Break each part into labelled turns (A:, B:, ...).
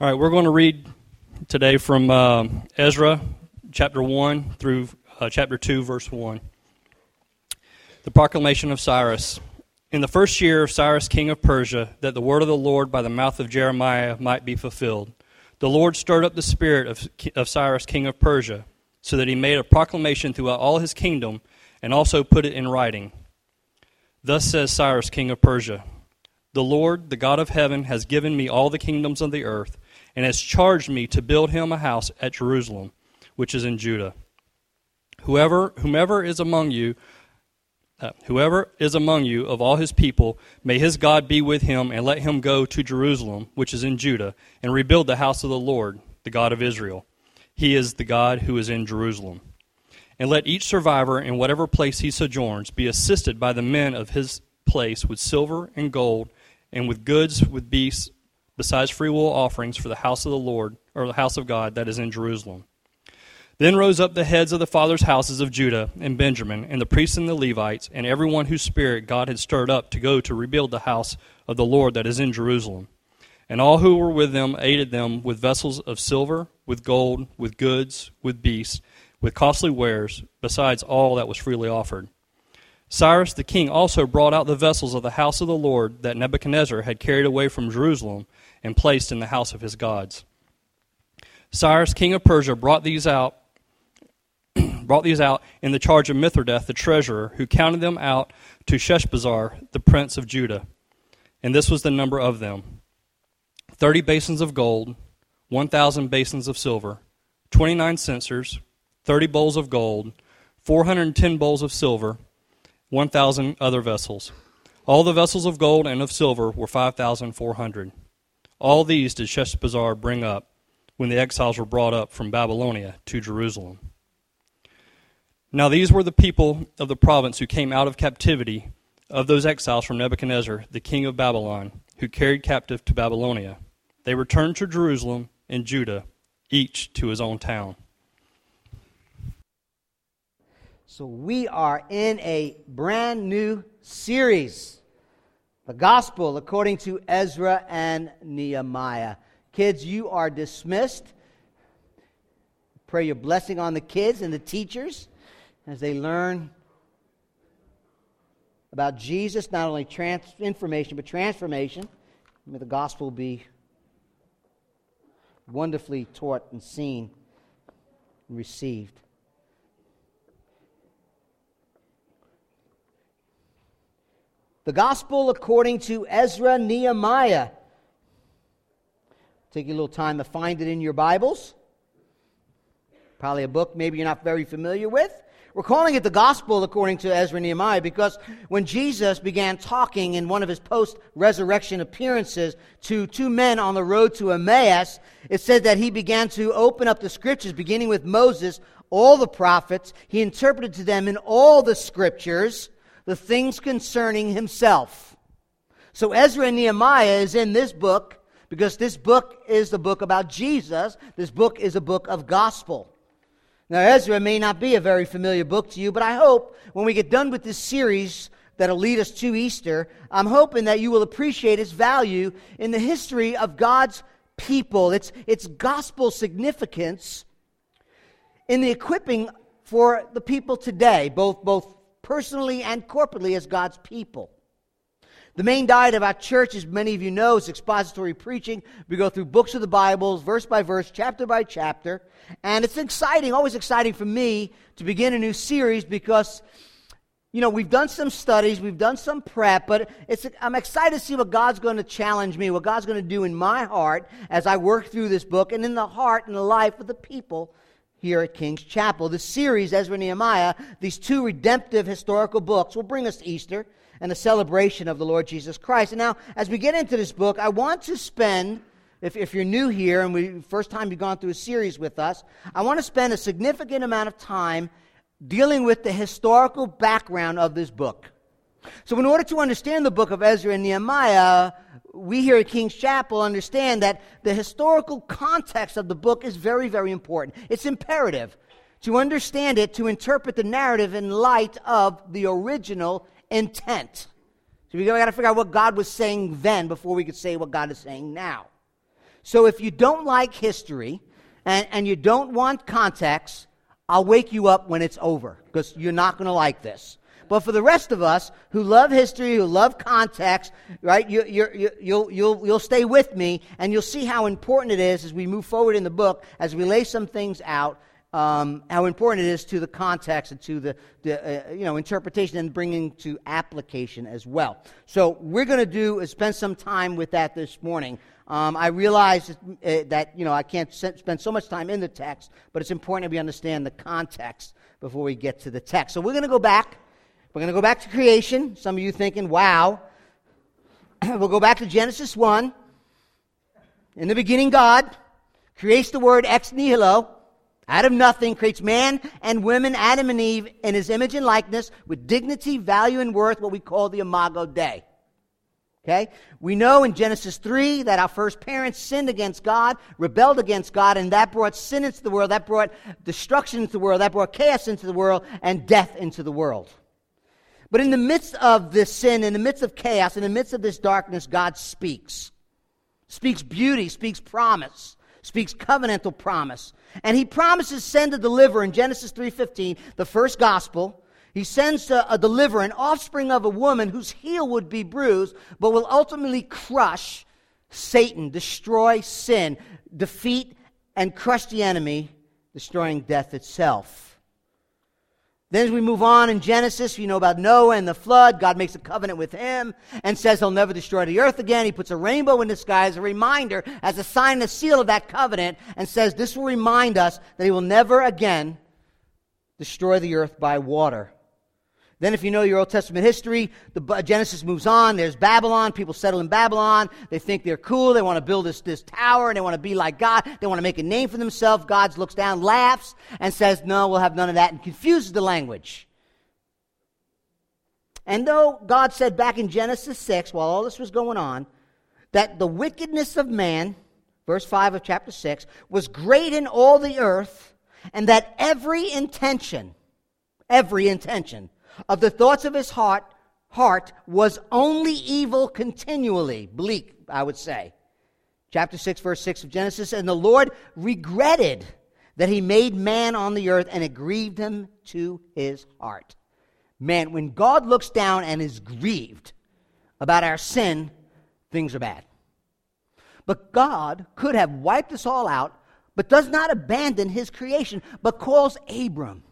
A: All right, we're going to read today from uh, Ezra chapter 1 through uh, chapter 2, verse 1. The proclamation of Cyrus. In the first year of Cyrus, king of Persia, that the word of the Lord by the mouth of Jeremiah might be fulfilled, the Lord stirred up the spirit of, of Cyrus, king of Persia, so that he made a proclamation throughout all his kingdom and also put it in writing. Thus says Cyrus, king of Persia The Lord, the God of heaven, has given me all the kingdoms of the earth and has charged me to build him a house at Jerusalem, which is in Judah. Whoever, whomever is among you, uh, whoever is among you of all his people, may his God be with him, and let him go to Jerusalem, which is in Judah, and rebuild the house of the Lord, the God of Israel. He is the God who is in Jerusalem. And let each survivor in whatever place he sojourns be assisted by the men of his place with silver and gold, and with goods, with beasts, besides freewill offerings for the house of the Lord, or the house of God that is in Jerusalem. Then rose up the heads of the fathers' houses of Judah and Benjamin, and the priests and the Levites, and everyone whose spirit God had stirred up to go to rebuild the house of the Lord that is in Jerusalem. And all who were with them aided them with vessels of silver, with gold, with goods, with beasts, with costly wares, besides all that was freely offered. Cyrus the king also brought out the vessels of the house of the Lord that Nebuchadnezzar had carried away from Jerusalem and placed in the house of his gods. Cyrus, king of Persia, brought these out brought these out in the charge of Mithredath the treasurer, who counted them out to Sheshbazzar, the prince of Judah. And this was the number of them thirty basins of gold, one thousand basins of silver, twenty nine censers, thirty bowls of gold, four hundred and ten bowls of silver, one thousand other vessels. All the vessels of gold and of silver were five thousand four hundred. All these did Sheshbazzar bring up when the exiles were brought up from Babylonia to Jerusalem. Now these were the people of the province who came out of captivity of those exiles from Nebuchadnezzar, the king of Babylon, who carried captive to Babylonia. They returned to Jerusalem and Judah, each to his own town.
B: So we are in a brand new series the gospel according to Ezra and Nehemiah. Kids, you are dismissed. Pray your blessing on the kids and the teachers as they learn about Jesus, not only trans- information, but transformation. May the gospel be wonderfully taught and seen and received. The Gospel according to Ezra Nehemiah. Take a little time to find it in your Bibles. Probably a book maybe you're not very familiar with. We're calling it the Gospel according to Ezra Nehemiah because when Jesus began talking in one of his post resurrection appearances to two men on the road to Emmaus, it said that he began to open up the scriptures, beginning with Moses, all the prophets. He interpreted to them in all the scriptures the things concerning himself. So Ezra and Nehemiah is in this book because this book is the book about Jesus. This book is a book of gospel. Now, Ezra may not be a very familiar book to you, but I hope when we get done with this series that'll lead us to Easter, I'm hoping that you will appreciate its value in the history of God's people, its, its gospel significance in the equipping for the people today, both, both personally and corporately as God's people. The main diet of our church, as many of you know, is expository preaching. We go through books of the Bible, verse by verse, chapter by chapter. And it's exciting, always exciting for me to begin a new series because, you know, we've done some studies, we've done some prep, but it's, I'm excited to see what God's going to challenge me, what God's going to do in my heart as I work through this book and in the heart and the life of the people here at King's Chapel. The series, Ezra and Nehemiah, these two redemptive historical books, will bring us to Easter and the celebration of the Lord Jesus Christ. And now, as we get into this book, I want to spend, if, if you're new here and we first time you've gone through a series with us, I want to spend a significant amount of time dealing with the historical background of this book. So, in order to understand the book of Ezra and Nehemiah, we here at King's Chapel understand that the historical context of the book is very, very important. It's imperative to understand it, to interpret the narrative in light of the original intent. So we got to figure out what God was saying then before we could say what God is saying now. So if you don't like history and, and you don't want context, I'll wake you up when it's over because you're not going to like this. But for the rest of us who love history, who love context, right, you, you, you, you'll, you'll, you'll stay with me and you'll see how important it is as we move forward in the book, as we lay some things out, um, how important it is to the context and to the, the uh, you know, interpretation and bringing to application as well. So we're going to do is spend some time with that this morning. Um, I realize uh, that you know I can't spend so much time in the text, but it's important that we understand the context before we get to the text. So we're going to go back. We're going to go back to creation. Some of you thinking, "Wow." we'll go back to Genesis one. In the beginning, God creates the word ex nihilo. Out of nothing, creates man and women, Adam and Eve, in his image and likeness, with dignity, value, and worth, what we call the Imago Dei. Okay? We know in Genesis 3 that our first parents sinned against God, rebelled against God, and that brought sin into the world, that brought destruction into the world, that brought chaos into the world, and death into the world. But in the midst of this sin, in the midst of chaos, in the midst of this darkness, God speaks. Speaks beauty, speaks promise, speaks covenantal promise. And he promises send to deliver in Genesis 3:15, the first gospel, he sends a, a deliverer, an offspring of a woman whose heel would be bruised, but will ultimately crush Satan, destroy sin, defeat and crush the enemy, destroying death itself. Then, as we move on in Genesis, you know about Noah and the flood. God makes a covenant with him and says he'll never destroy the earth again. He puts a rainbow in the sky as a reminder, as a sign and a seal of that covenant, and says this will remind us that he will never again destroy the earth by water. Then, if you know your Old Testament history, the Genesis moves on. There's Babylon. People settle in Babylon. They think they're cool. They want to build this, this tower and they want to be like God. They want to make a name for themselves. God looks down, laughs, and says, No, we'll have none of that, and confuses the language. And though God said back in Genesis 6, while all this was going on, that the wickedness of man, verse 5 of chapter 6, was great in all the earth, and that every intention, every intention, of the thoughts of his heart, heart was only evil continually. Bleak, I would say. Chapter 6, verse 6 of Genesis. And the Lord regretted that he made man on the earth, and it grieved him to his heart. Man, when God looks down and is grieved about our sin, things are bad. But God could have wiped us all out, but does not abandon his creation, but calls Abram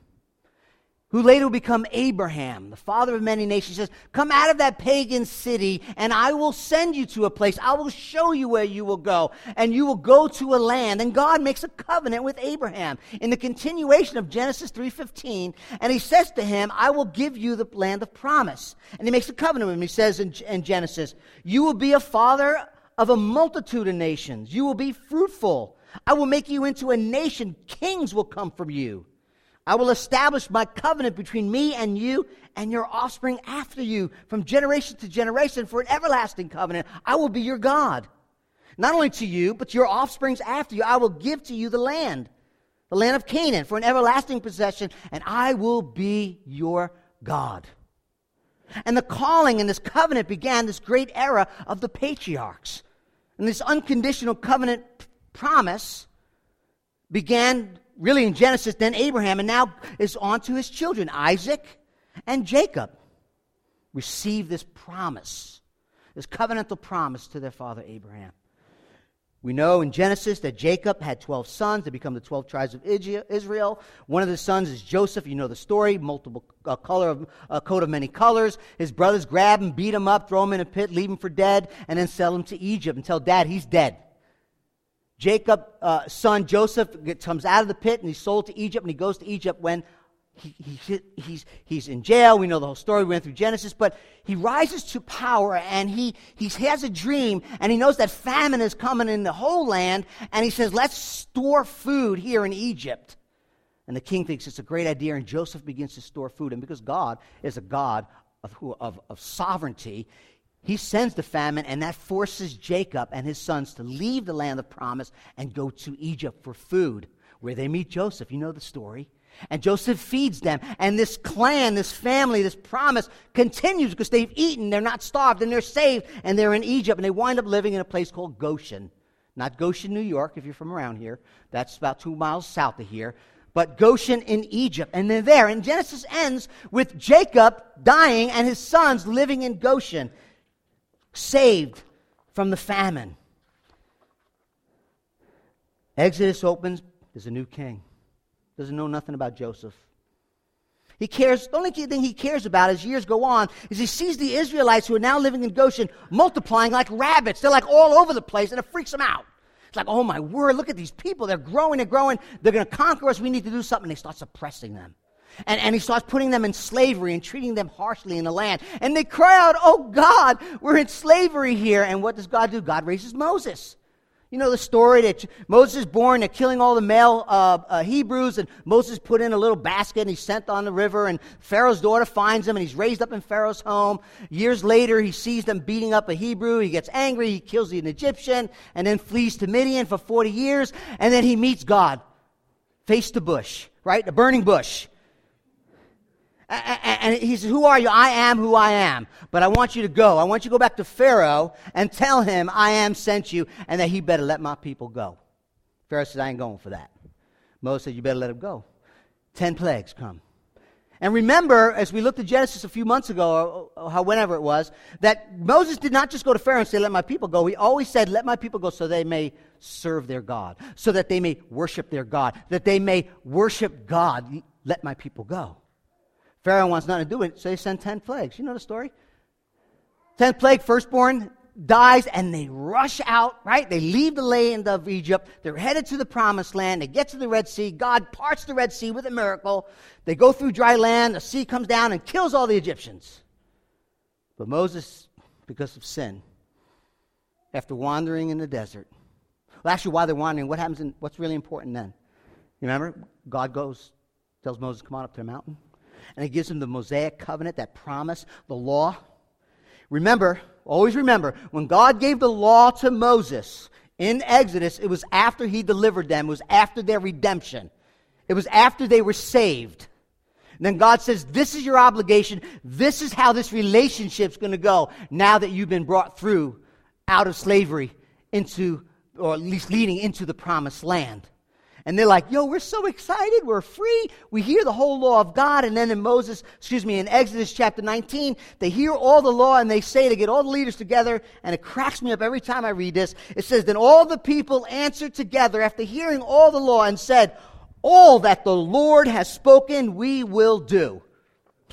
B: who later will become Abraham, the father of many nations, says, Come out of that pagan city, and I will send you to a place. I will show you where you will go, and you will go to a land. And God makes a covenant with Abraham in the continuation of Genesis 3.15, and he says to him, I will give you the land of promise. And he makes a covenant with him. He says in, in Genesis, You will be a father of a multitude of nations. You will be fruitful. I will make you into a nation. Kings will come from you. I will establish my covenant between me and you and your offspring after you from generation to generation for an everlasting covenant. I will be your God. Not only to you, but to your offsprings after you. I will give to you the land, the land of Canaan, for an everlasting possession, and I will be your God. And the calling and this covenant began this great era of the patriarchs. And this unconditional covenant promise began really in Genesis, then Abraham, and now is on to his children, Isaac and Jacob. Receive this promise, this covenantal promise to their father Abraham. We know in Genesis that Jacob had 12 sons. They become the 12 tribes of Israel. One of the sons is Joseph. You know the story. Multiple uh, color of, uh, coat of many colors. His brothers grab him, beat him up, throw him in a pit, leave him for dead, and then sell him to Egypt and tell dad he's dead. Jacob's uh, son Joseph comes out of the pit and he's sold to Egypt, and he goes to Egypt when he, he, he's, he's in jail. We know the whole story. We went through Genesis, but he rises to power and he, he has a dream and he knows that famine is coming in the whole land. And he says, Let's store food here in Egypt. And the king thinks it's a great idea, and Joseph begins to store food. And because God is a God of, of, of sovereignty, he sends the famine, and that forces Jacob and his sons to leave the land of promise and go to Egypt for food, where they meet Joseph. You know the story. And Joseph feeds them. And this clan, this family, this promise continues because they've eaten, they're not starved, and they're saved, and they're in Egypt, and they wind up living in a place called Goshen. not Goshen, New York, if you're from around here. That's about two miles south of here. But Goshen in Egypt. And they're there. And Genesis ends with Jacob dying and his sons living in Goshen, saved from the famine. Exodus opens, there's a new king. Doesn't know nothing about Joseph. He cares, the only thing he cares about as years go on is he sees the Israelites who are now living in Goshen multiplying like rabbits. They're like all over the place and it freaks him out. It's like, oh my word, look at these people. They're growing and growing. They're going to conquer us. We need to do something. They start suppressing them. And, and he starts putting them in slavery and treating them harshly in the land. And they cry out, oh God, we're in slavery here. And what does God do? God raises Moses. You know the story that Moses is born, they're killing all the male uh, uh, Hebrews, and Moses put in a little basket and he's sent on the river, and Pharaoh's daughter finds him, and he's raised up in Pharaoh's home. Years later, he sees them beating up a Hebrew. He gets angry, he kills an Egyptian, and then flees to Midian for 40 years, and then he meets God face to bush, right? The burning bush. And he says, Who are you? I am who I am. But I want you to go. I want you to go back to Pharaoh and tell him I am sent you and that he better let my people go. Pharaoh says, I ain't going for that. Moses said, You better let him go. Ten plagues come. And remember, as we looked at Genesis a few months ago, or how whenever it was, that Moses did not just go to Pharaoh and say, Let my people go. He always said, Let my people go so they may serve their God, so that they may worship their God, that they may worship God. Let my people go. Pharaoh wants nothing to do with it, so he sent 10 plagues. You know the story? 10th plague, firstborn dies, and they rush out, right? They leave the land of Egypt. They're headed to the promised land. They get to the Red Sea. God parts the Red Sea with a miracle. They go through dry land. The sea comes down and kills all the Egyptians. But Moses, because of sin, after wandering in the desert, well, actually, while they're wandering, what happens? In, what's really important then? You remember? God goes, tells Moses, "Come on up to the mountain." And it gives them the Mosaic covenant, that promise, the law. Remember, always remember, when God gave the law to Moses in Exodus, it was after he delivered them, it was after their redemption, it was after they were saved. And then God says, This is your obligation. This is how this relationship's going to go now that you've been brought through out of slavery into, or at least leading into the promised land. And they're like, yo, we're so excited. We're free. We hear the whole law of God. And then in Moses, excuse me, in Exodus chapter 19, they hear all the law and they say to get all the leaders together. And it cracks me up every time I read this. It says, then all the people answered together after hearing all the law and said, all that the Lord has spoken, we will do.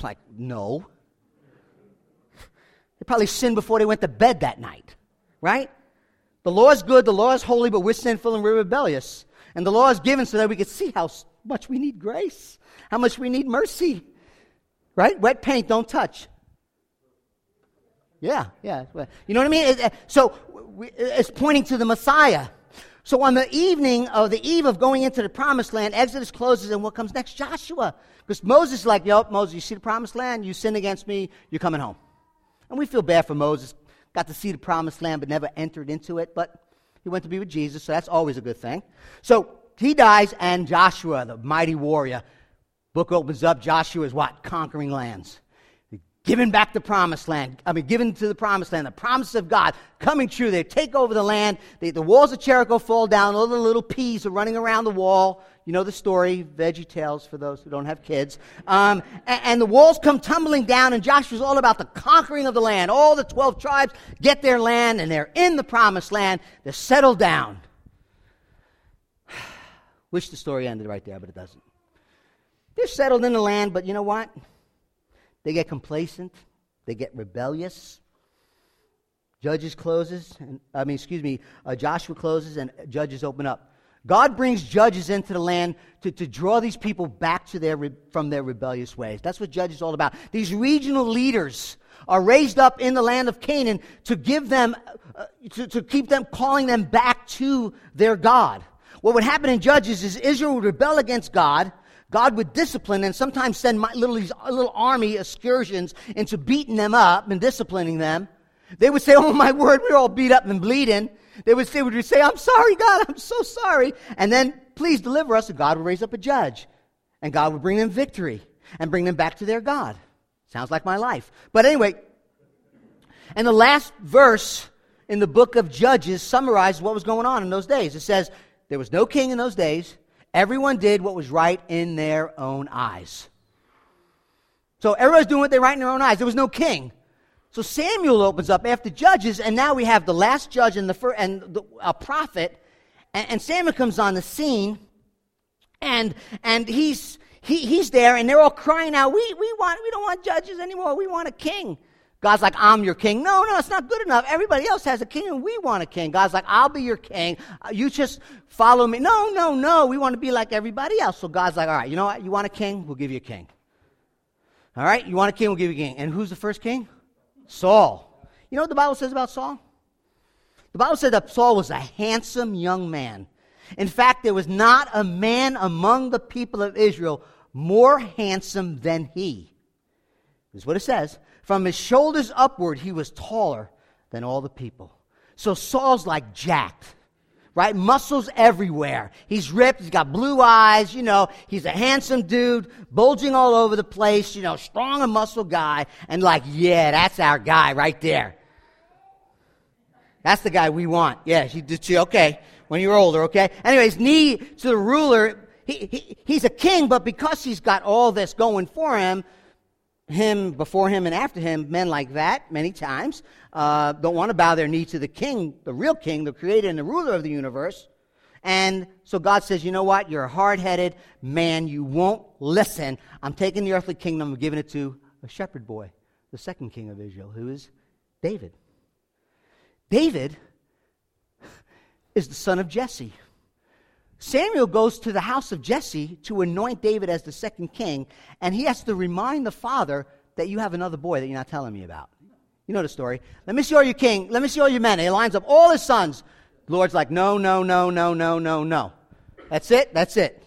B: like, no. They probably sinned before they went to bed that night, right? The law is good, the law is holy, but we're sinful and we're rebellious. And the law is given so that we can see how much we need grace, how much we need mercy. Right? Wet paint, don't touch. Yeah, yeah. You know what I mean? Uh, so uh, it's pointing to the Messiah. So on the evening of the eve of going into the promised land, Exodus closes, and what comes next? Joshua. Because Moses is like, yo, Moses, you see the promised land? You sin against me, you're coming home. And we feel bad for Moses. Got to see the promised land, but never entered into it. But he went to be with Jesus, so that's always a good thing. So he dies, and Joshua, the mighty warrior, book opens up. Joshua is what? Conquering lands. Given back the promised land. I mean, given to the promised land. The promise of God coming true. They take over the land. They, the walls of Jericho fall down. All the little peas are running around the wall. You know the story, Veggie Tales for those who don't have kids. Um, and, and, the walls come tumbling down, and Joshua's all about the conquering of the land. All the 12 tribes get their land, and they're in the promised land. They're settled down. Wish the story ended right there, but it doesn't. They're settled in the land, but you know what? They get complacent, they get rebellious. Judges closes, and, I mean, excuse me, uh, Joshua closes, and Judges open up. God brings judges into the land to, to draw these people back to their, from their rebellious ways. That's what judges is all about. These regional leaders are raised up in the land of Canaan to give them, uh, to, to keep them, calling them back to their God. What would happen in Judges is Israel would rebel against God. God would discipline and sometimes send my, little, little army excursions into beating them up and disciplining them. They would say, Oh my word, we're all beat up and bleeding. They would, say, would say, I'm sorry, God, I'm so sorry. And then, please deliver us. And God would raise up a judge. And God would bring them victory and bring them back to their God. Sounds like my life. But anyway, and the last verse in the book of Judges summarizes what was going on in those days. It says, There was no king in those days. Everyone did what was right in their own eyes. So everybody's doing what they right in their own eyes. There was no king. So Samuel opens up after Judges, and now we have the last judge and, the fir- and the, a prophet. And, and Samuel comes on the scene, and, and he's, he, he's there, and they're all crying out, we, we, want, we don't want judges anymore. We want a king. God's like, I'm your king. No, no, it's not good enough. Everybody else has a king, and we want a king. God's like, I'll be your king. Uh, you just follow me. No, no, no. We want to be like everybody else. So God's like, all right, you know what? You want a king? We'll give you a king. All right, you want a king? We'll give you a king. And who's the first king? Saul. You know what the Bible says about Saul? The Bible said that Saul was a handsome young man. In fact, there was not a man among the people of Israel more handsome than he. This is what it says. From his shoulders upward, he was taller than all the people. So Saul's like jacked, right? Muscles everywhere. He's ripped. He's got blue eyes. You know, he's a handsome dude, bulging all over the place, you know, strong and muscle guy. And like, yeah, that's our guy right there. That's the guy we want. Yeah, he did you. Okay. When you're older, okay? Anyways, knee to the ruler. He, he, he's a king, but because he's got all this going for him, him before him and after him, men like that many times uh, don't want to bow their knee to the king, the real king, the creator and the ruler of the universe. And so God says, you know what? You're a hard headed man. You won't listen. I'm taking the earthly kingdom and giving it to a shepherd boy, the second king of Israel, who is David. David is the son of Jesse. Samuel goes to the house of Jesse to anoint David as the second king, and he has to remind the father that you have another boy that you're not telling me about. You know the story. Let me see all your king. Let me see all your men. he lines up all his sons. The Lord's like, no, no, no, no, no, no, no. That's it. That's it.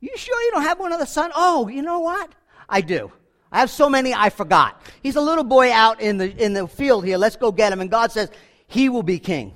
B: You sure you don't have one other son? Oh, you know what? I do. I have so many I forgot. He's a little boy out in the in the field here. Let's go get him. And God says, He will be king.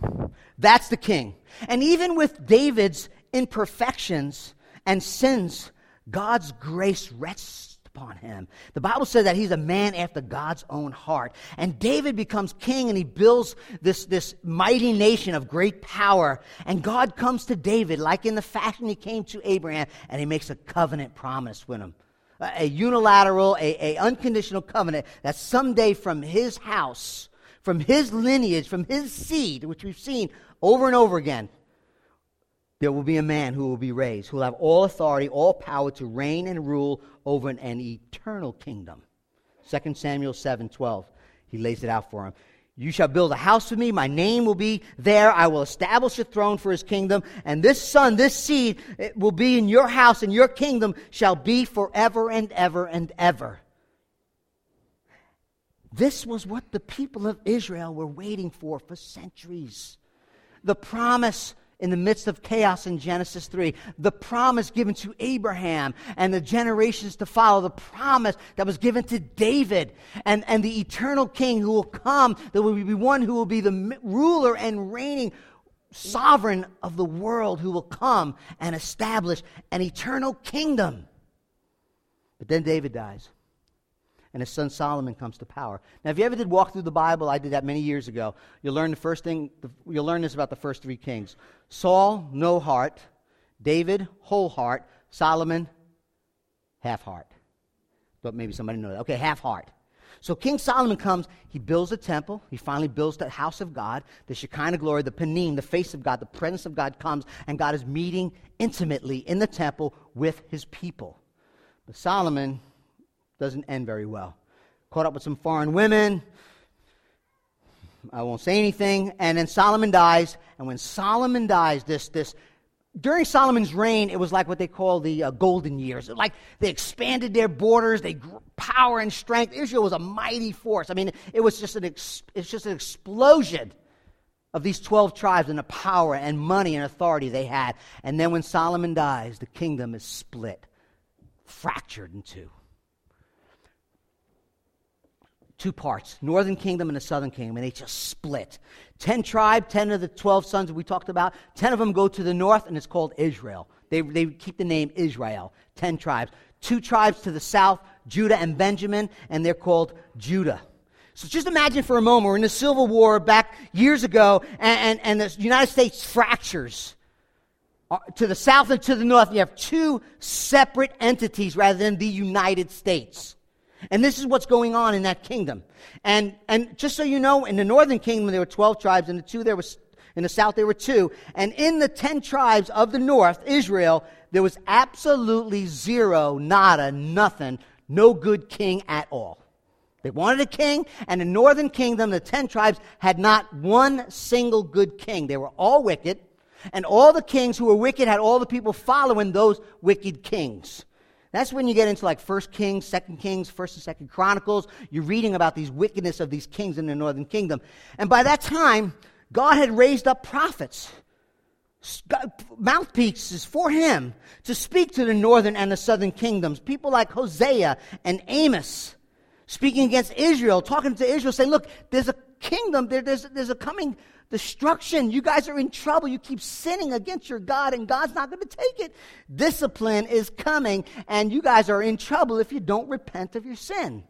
B: That's the king. And even with David's imperfections and sins, God's grace rests upon him. The Bible says that he's a man after God's own heart. And David becomes king and he builds this, this mighty nation of great power. And God comes to David like in the fashion he came to Abraham and he makes a covenant promise with him. A unilateral, a, a unconditional covenant that someday from his house, from his lineage, from his seed, which we've seen over and over again, there will be a man who will be raised, who will have all authority, all power to reign and rule over an, an eternal kingdom. 2 Samuel 7 12. He lays it out for him. You shall build a house for me. My name will be there. I will establish a throne for his kingdom. And this son, this seed, will be in your house, and your kingdom shall be forever and ever and ever. This was what the people of Israel were waiting for for centuries. The promise in the midst of chaos in Genesis 3. The promise given to Abraham and the generations to follow. The promise that was given to David and, and the eternal king who will come. There will be one who will be the ruler and reigning sovereign of the world who will come and establish an eternal kingdom. But then David dies and his son Solomon comes to power. Now, if you ever did walk through the Bible, I did that many years ago. You'll learn the first thing, you'll learn this about the first three kings Saul, no heart. David, whole heart. Solomon, half heart. But maybe somebody know that. Okay, half heart. So King Solomon comes, he builds a temple, he finally builds the house of God, the Shekinah glory, the Panim, the face of God, the presence of God comes, and God is meeting intimately in the temple with his people. But Solomon doesn't end very well. Caught up with some foreign women. I won't say anything. And then Solomon dies. And when Solomon dies, this, this, during Solomon's reign, it was like what they call the uh, golden years. Like they expanded their borders, they grew power and strength. Israel was a mighty force. I mean, it was just an, ex, it's just an explosion of these 12 tribes and the power and money and authority they had. And then when Solomon dies, the kingdom is split, fractured in two two parts northern kingdom and the southern kingdom and they just split 10 tribe 10 of the 12 sons we talked about 10 of them go to the north and it's called israel they, they keep the name israel 10 tribes two tribes to the south judah and benjamin and they're called judah So just imagine for a moment, we're in the Civil War back years ago, and, and, and the United States fractures. Uh, to the south and to the north, you have two separate entities rather than the United States. And this is what's going on in that kingdom. And, and just so you know, in the northern kingdom, there were 12 tribes, and the two there was, in the south, there were two. And in the 10 tribes of the north, Israel, there was absolutely zero, nada, nothing, no good king at all. They wanted a king, and the northern kingdom, the 10 tribes, had not one single good king. They were all wicked, and all the kings who were wicked had all the people following those wicked kings. That's when you get into like First Kings, Second Kings, First and Second Chronicles. You're reading about these wickedness of these kings in the northern kingdom. And by that time, God had raised up prophets, mouthpieces for him to speak to the northern and the southern kingdoms. People like Hosea and Amos speaking against Israel, talking to Israel, saying, Look, there's a kingdom, there, there's, there's a coming destruction. You guys are in trouble. You keep sinning against your God, and God's not going to take it. Discipline is coming, and you guys are in trouble if you don't repent of your sin.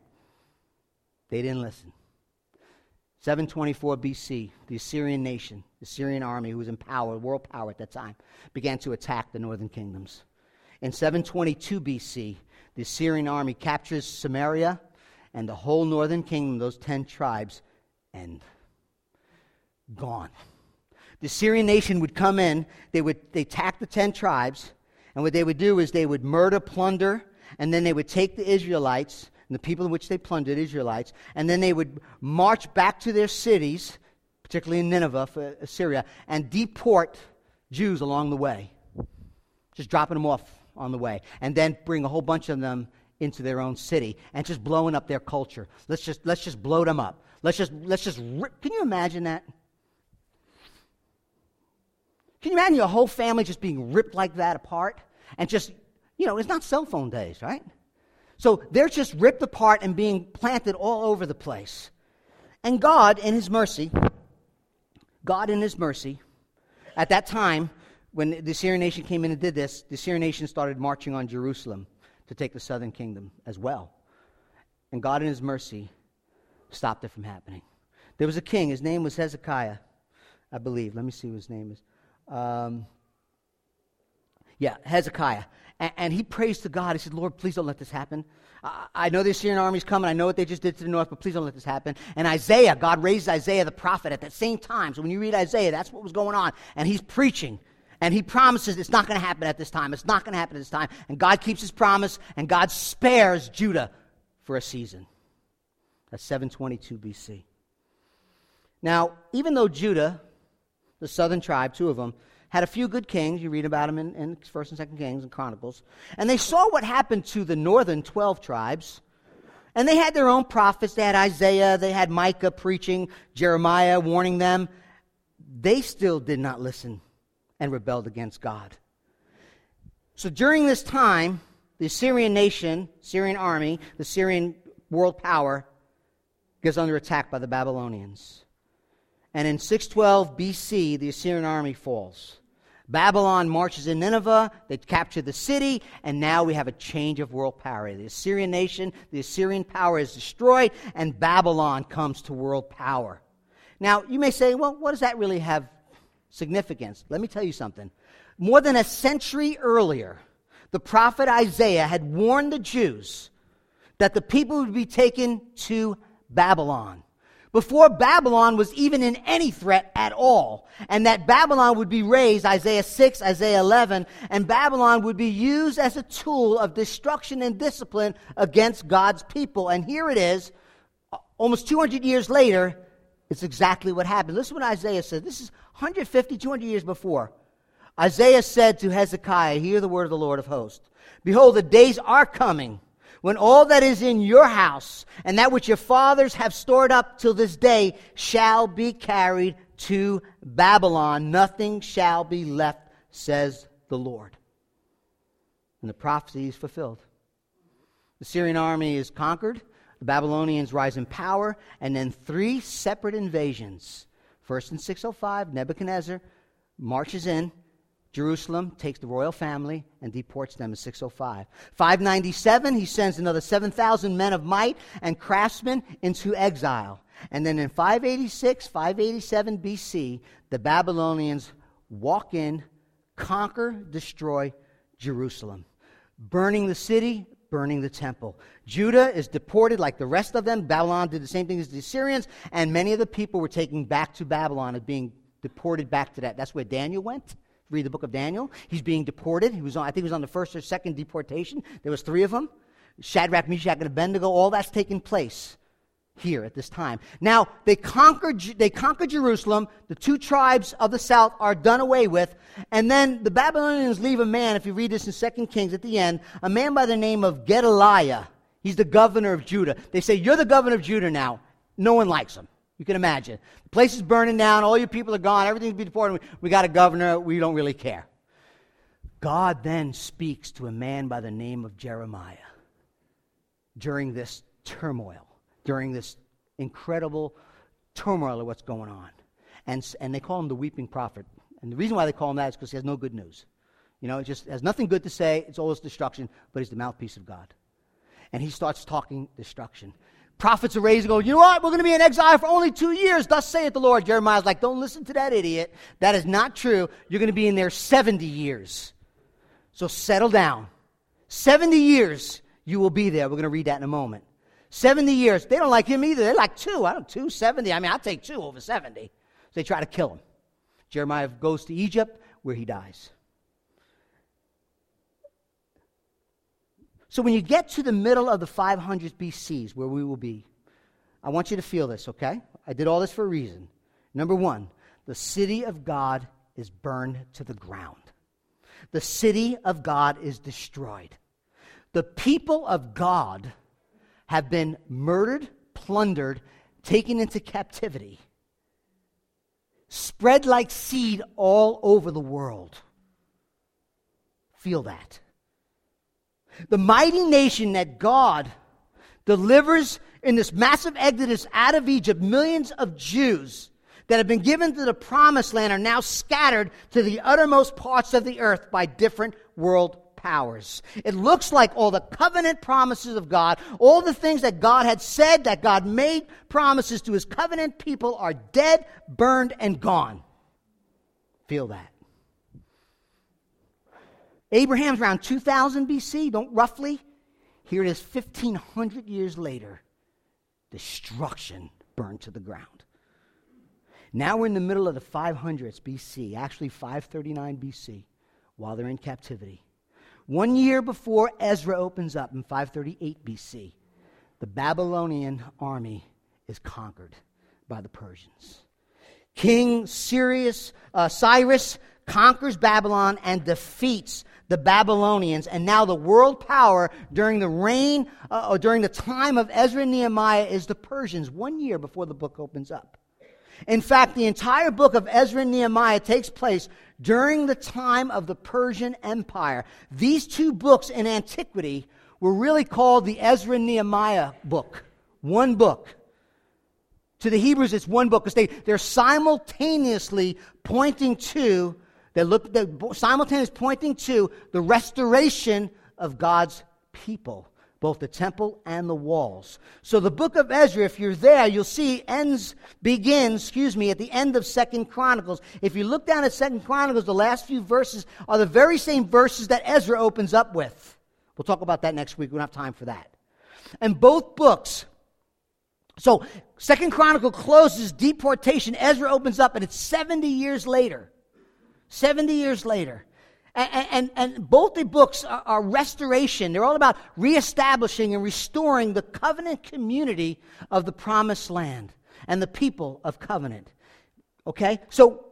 B: They didn't listen. 724 BC, the Assyrian nation, the Assyrian army, who was in power, world power at that time, began to attack the northern kingdoms. In 722 BC, the Assyrian army captures Samaria and the whole northern kingdom, those 10 tribes, and gone. The Syrian nation would come in, they would they attack the 10 tribes, and what they would do is they would murder, plunder, and then they would take the Israelites and the people in which they plundered, Israelites, and then they would march back to their cities, particularly in Nineveh for Assyria, and deport Jews along the way. Just dropping them off on the way. And then bring a whole bunch of them into their own city and just blowing up their culture. Let's just let's just blow them up. Let's just let's just rip. Can you imagine that? Can you imagine your whole family just being ripped like that apart? And just, you know, it's not cell phone days, right? So they're just ripped apart and being planted all over the place. And God, in His mercy, God, in His mercy, at that time, when the Syrian nation came in and did this, the Syrian nation started marching on Jerusalem to take the southern kingdom as well. And God, in His mercy, stopped it from happening. There was a king, his name was Hezekiah, I believe. Let me see what his name is. Um, yeah, Hezekiah. And, and, he prays to God. He said, Lord, please don't let this happen. I, I know the Assyrian army's coming. I know what they just did to the north, but please don't let this happen. And Isaiah, God raised Isaiah the prophet at that same time. So when you read Isaiah, that's what was going on. And he's preaching. And he promises it's not going to happen at this time. It's not going to happen at this time. And God keeps his promise, and God spares Judah for a season. That's 722 BC. Now, even though Judah the southern tribe, two of them, had a few good kings. You read about them in, in 1st and 2nd Kings and Chronicles. And they saw what happened to the northern 12 tribes. And they had their own prophets. They had Isaiah, they had Micah preaching, Jeremiah warning them. They still did not listen and rebelled against God. So during this time, the Syrian nation, Syrian army, the Syrian world power, gets under attack by the Babylonians. And in 612 BC, the Assyrian army falls. Babylon marches in Nineveh, they capture the city, and now we have a change of world power. The Assyrian nation, the Assyrian power is destroyed, and Babylon comes to world power. Now, you may say, well, what does that really have significance? Let me tell you something. More than a century earlier, the prophet Isaiah had warned the Jews that the people would be taken to Babylon before Babylon was even in any threat at all. And that Babylon would be raised, Isaiah 6, Isaiah 11, and Babylon would be used as a tool of destruction and discipline against God's people. And here it is, almost 200 years later, it's exactly what happened. Listen to what Isaiah said. This is 150, 200 years before. Isaiah said to Hezekiah, Hear the word of the Lord of hosts. Behold, the days are coming when all that is in your house and that which your fathers have stored up till this day shall be carried to Babylon, nothing shall be left, says the Lord. And the prophecy is fulfilled. The Syrian army is conquered, the Babylonians rise in power, and then three separate invasions. First in 605, Nebuchadnezzar marches in, Jerusalem takes the royal family and deports them in 605. 597, he sends another 7,000 men of might and craftsmen into exile. And then in 586, 587 BC, the Babylonians walk in, conquer, destroy Jerusalem, burning the city, burning the temple. Judah is deported like the rest of them. Babylon did the same thing as the Assyrians, and many of the people were taken back to Babylon and being deported back to that. That's where Daniel went read the book of Daniel. He's being deported. He was on, I think he was on the first or second deportation. There was three of them. Shadrach, Meshach, and Abednego. All that's taking place here at this time. Now they conquered. They conquered Jerusalem. The two tribes of the south are done away with, and then the Babylonians leave a man. If you read this in Second Kings at the end, a man by the name of Gedaliah. He's the governor of Judah. They say you're the governor of Judah now. No one likes him. You can imagine. The place is burning down, all your people are gone, everything's being deported. We got a governor, we don't really care. God then speaks to a man by the name of Jeremiah during this turmoil, during this incredible turmoil of what's going on. And, and they call him the weeping prophet. And the reason why they call him that is because he has no good news. You know, it just has nothing good to say. It's always destruction, but he's the mouthpiece of God. And he starts talking destruction prophets are raised and go, you know what? We're going to be in exile for only two years. Thus saith the Lord. Jeremiah's like, don't listen to that idiot. That is not true. You're going to be in there 70 years. So settle down. 70 years you will be there. We're going to read that in a moment. 70 years. They don't like him either. They like two. I don't two, 70. I mean, I'll take two over 70. So they try to kill him. Jeremiah goes to Egypt where he dies. So when you get to the middle of the 500s BCs, where we will be, I want you to feel this, okay? I did all this for a reason. Number one, the city of God is burned to the ground. The city of God is destroyed. The people of God have been murdered, plundered, taken into captivity, spread like seed all over the world. Feel that. The mighty nation that God delivers in this massive exodus out of Egypt, millions of Jews that have been given to the promised land are now scattered to the uttermost parts of the earth by different world powers. It looks like all the covenant promises of God, all the things that God had said, that God made promises to his covenant people, are dead, burned, and gone. Feel that. Abraham's around 2000 BC, don't roughly. Here it is 1500 years later. Destruction burned to the ground. Now we're in the middle of the 500s BC, actually 539 BC, while they're in captivity. One year before Ezra opens up in 538 BC, the Babylonian army is conquered by the Persians. King Cyrus, uh, Cyrus conquers Babylon and defeats the Babylonians, and now the world power during the reign uh, or during the time of Ezra and Nehemiah is the Persians, one year before the book opens up. In fact, the entire book of Ezra and Nehemiah takes place during the time of the Persian Empire. These two books in antiquity were really called the Ezra and Nehemiah book, one book. To the Hebrews, it's one book because they, they're simultaneously pointing to they look they're simultaneously pointing to the restoration of God's people, both the temple and the walls. So the book of Ezra, if you're there, you'll see ends begins, excuse me, at the end of Second Chronicles. If you look down at Second Chronicles, the last few verses are the very same verses that Ezra opens up with. We'll talk about that next week. We don't have time for that. And both books so Second Chronicle closes deportation. Ezra opens up, and it's 70 years later. 70 years later. And, and, and both the books are, are, restoration. They're all about reestablishing and restoring the covenant community of the promised land and the people of covenant. Okay? So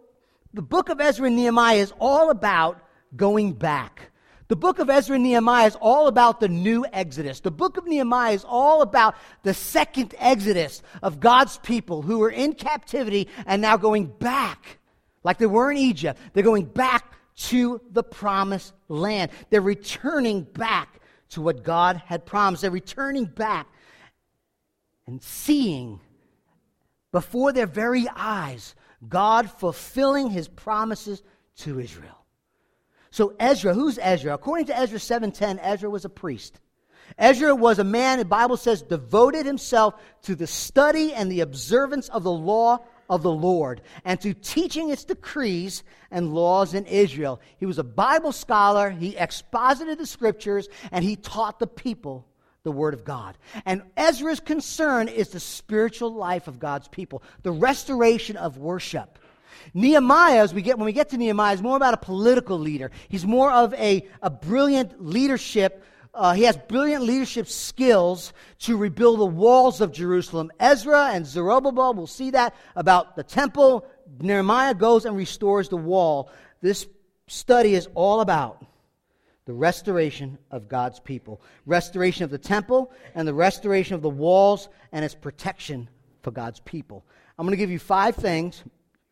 B: the book of Ezra and Nehemiah is all about going back. The book of Ezra and Nehemiah is all about the new Exodus. The book of Nehemiah is all about the second Exodus of God's people who were in captivity and now going back like they were in Egypt. They're going back to the promised land. They're returning back to what God had promised. They're returning back and seeing before their very eyes God fulfilling his promises to Israel. So Ezra, who's Ezra? According to Ezra 7:10, Ezra was a priest. Ezra was a man, the Bible says, devoted himself to the study and the observance of the law of the Lord and to teaching its decrees and laws in Israel. He was a Bible scholar, he exposited the scriptures, and he taught the people the Word of God. And Ezra's concern is the spiritual life of God's people, the restoration of worship. Nehemiah, as we get, when we get to Nehemiah, is more about a political leader. He's more of a, a brilliant leadership. Uh, he has brilliant leadership skills to rebuild the walls of Jerusalem. Ezra and Zerubbabel, we'll see that about the temple. Nehemiah goes and restores the wall. This study is all about the restoration of God's people, restoration of the temple, and the restoration of the walls and its protection for God's people. I'm going to give you five things.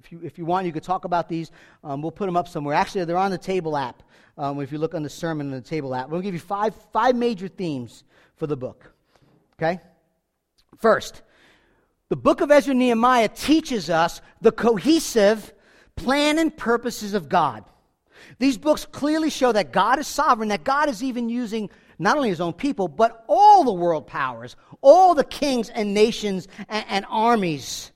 B: If you, if you want, you could talk about these. Um, we'll put them up somewhere. Actually, they're on the table app. Um, if you look on the sermon in the table app, we'll give you five, five major themes for the book. Okay? First, the book of Ezra Nehemiah teaches us the cohesive plan and purposes of God. These books clearly show that God is sovereign, that God is even using not only his own people, but all the world powers, all the kings and nations and, and armies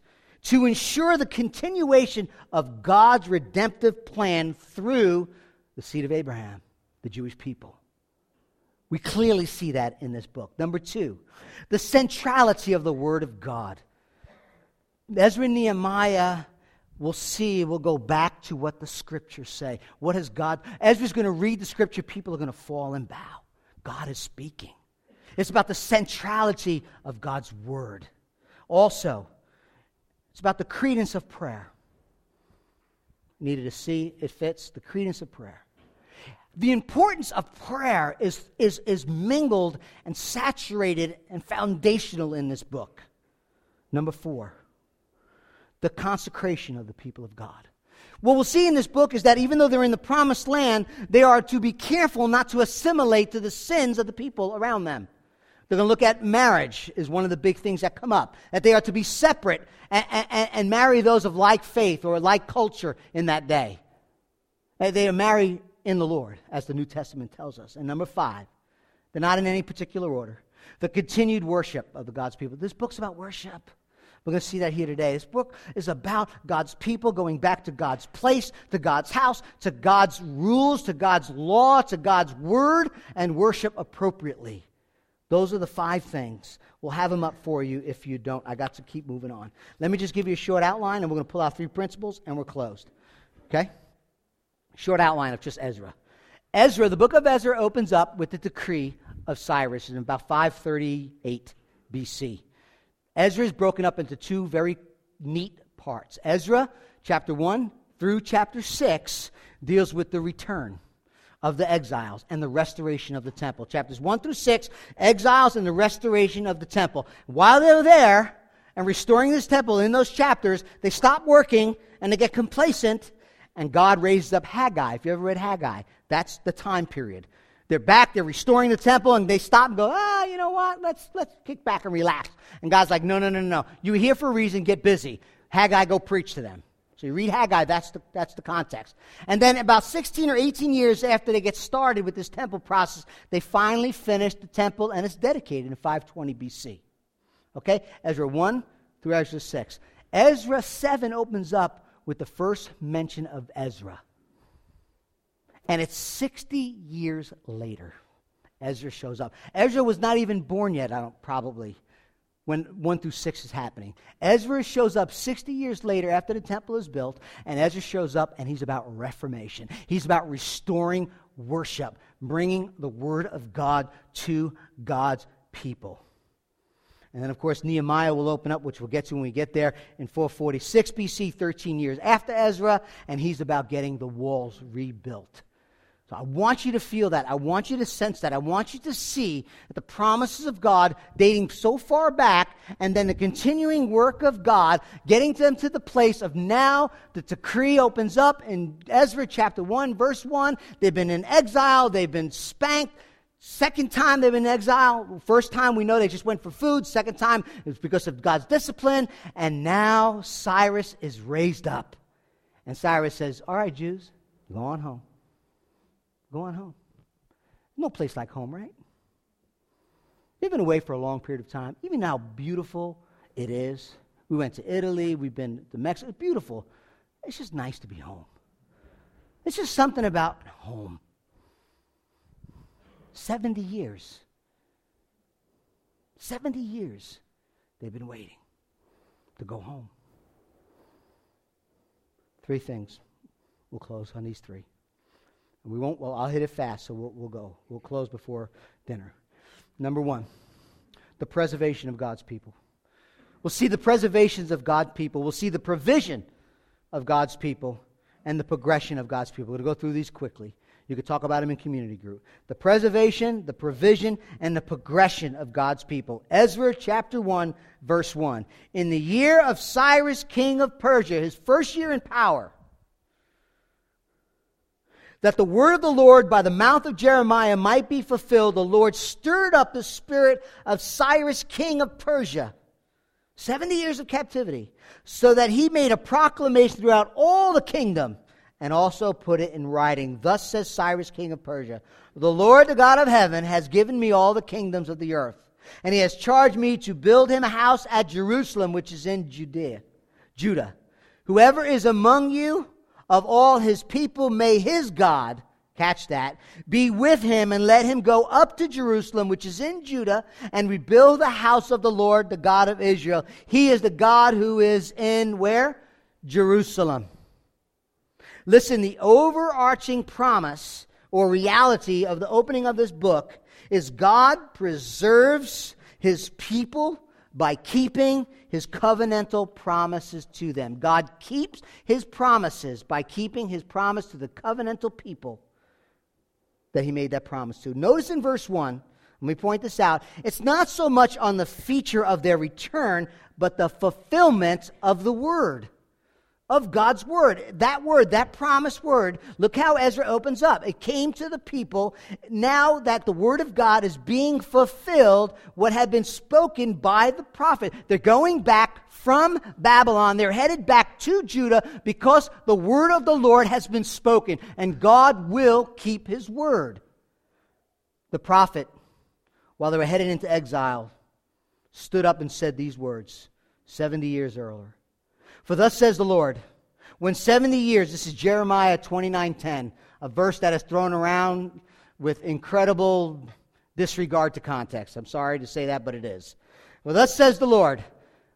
B: to ensure the continuation of God's redemptive plan through the seed of Abraham, the Jewish people. We clearly see that in this book. Number two, the centrality of the Word of God. Ezra and Nehemiah we'll see, we'll go back to what the scriptures say. What has God, Ezra's going to read the scripture, people are going to fall and bow. God is speaking. It's about the centrality of God's word. Also, it's about the credence of prayer. Needed to see it fits the credence of prayer. The importance of prayer is, is, is mingled and saturated and foundational in this book. Number four, the consecration of the people of God. What we'll see in this book is that even though they're in the promised land, they are to be careful not to assimilate to the sins of the people around them. They're going to look at marriage is one of the big things that come up. That they are to be separate and, and, and marry those of like faith or like culture in that day. They are married in the Lord, as the New Testament tells us. And number five, they're not in any particular order. The continued worship of the God's people. This book's about worship. We're going to see that here today. This book is about God's people going back to God's place, to God's house, to God's rules, to God's law, to God's word, and worship appropriately. Those are the five things. We'll have them up for you if you don't. I got to keep moving on. Let me just give you a short outline, and we're going to pull out three principles, and we're closed. Okay? Short outline of just Ezra. Ezra, the book of Ezra opens up with the decree of Cyrus in about 538 BC. Ezra is broken up into two very neat parts. Ezra, chapter 1 through chapter 6, deals with the return of the exiles and the restoration of the temple. Chapters 1 through 6, exiles and the restoration of the temple. While they're there and restoring this temple in those chapters, they stop working and they get complacent, and God raises up Haggai. If you ever read Haggai, that's the time period. They're back, they're restoring the temple, and they stop and go, ah, you know what? Let's, let's kick back and relax. And God's like, no, no, no, no. You're here for a reason, get busy. Haggai, go preach to them. So you read Haggai, that's the, that's the context. And then about 16 or 18 years after they get started with this temple process, they finally finish the temple, and it's dedicated in 520 BC. Okay? Ezra 1 through Ezra 6. Ezra 7 opens up with the first mention of Ezra. And it's 60 years later. Ezra shows up. Ezra was not even born yet, I don't probably, when 1 through 6 is happening. Ezra shows up 60 years later after the temple is built, and Ezra shows up and he's about reformation. He's about restoring worship, bringing the word of God to God's people. And then, of course, Nehemiah will open up, which we'll get to when we get there, in 446 BC, 13 years after Ezra, and he's about getting the walls rebuilt. So I want you to feel that. I want you to sense that. I want you to see that the promises of God dating so far back and then the continuing work of God getting them to the place of now the decree opens up in Ezra chapter 1 verse 1. They've been in exile. They've been spanked. Second time they've been in exile. First time we know they just went for food. Second time it's because of God's discipline. And now Cyrus is raised up. And Cyrus says, all right, Jews, go on home. Go on home. No place like home, right? You've been away for a long period of time. Even how beautiful it is. We went to Italy, we've been to Mexico. It's beautiful. It's just nice to be home. It's just something about home. 70 years. 70 years they've been waiting to go home. Three things. We'll close on these three. And we won't, well, I'll hit it fast, so we'll, we'll go. We'll close before dinner. Number one, the preservation of God's people. We'll see the preservations of God's people. We'll see the provision of God's people and the progression of God's people. We're going to go through these quickly. You could talk about them in community group. The preservation, the provision, and the progression of God's people. Ezra chapter 1, verse 1. In the year of Cyrus, king of Persia, his first year in power, that the word of the Lord by the mouth of Jeremiah might be fulfilled, the Lord stirred up the spirit of Cyrus, king of Persia. 70 years of captivity, so that he made a proclamation throughout all the kingdom and also put it in writing. Thus says Cyrus, king of Persia The Lord, the God of heaven, has given me all the kingdoms of the earth, and he has charged me to build him a house at Jerusalem, which is in Judea, Judah. Whoever is among you of all his people, may his God, catch that, be with him and let him go up to Jerusalem, which is in Judah, and rebuild the house of the Lord, the God of Israel. He is the God who is in where? Jerusalem. Listen, the overarching promise or reality of the opening of this book is God preserves his people by keeping his covenantal promises to them. God keeps his promises by keeping his promise to the covenantal people that he made that promise to. Notice in verse 1, let me point this out. It's not so much on the feature of their return, but the fulfillment of the word of God's word. That word, that promised word, look how Ezra opens up. It came to the people now that the word of God is being fulfilled, what had been spoken by the prophet. They're going back from Babylon. They're headed back to Judah because the word of the Lord has been spoken, and God will keep his word. The prophet, while they were headed into exile, stood up and said these words 70 years earlier. For thus says the Lord, when 70 years, this is Jeremiah 29:10, a verse that is thrown around with incredible disregard to context. I'm sorry to say that, but it is. Well, thus says the Lord,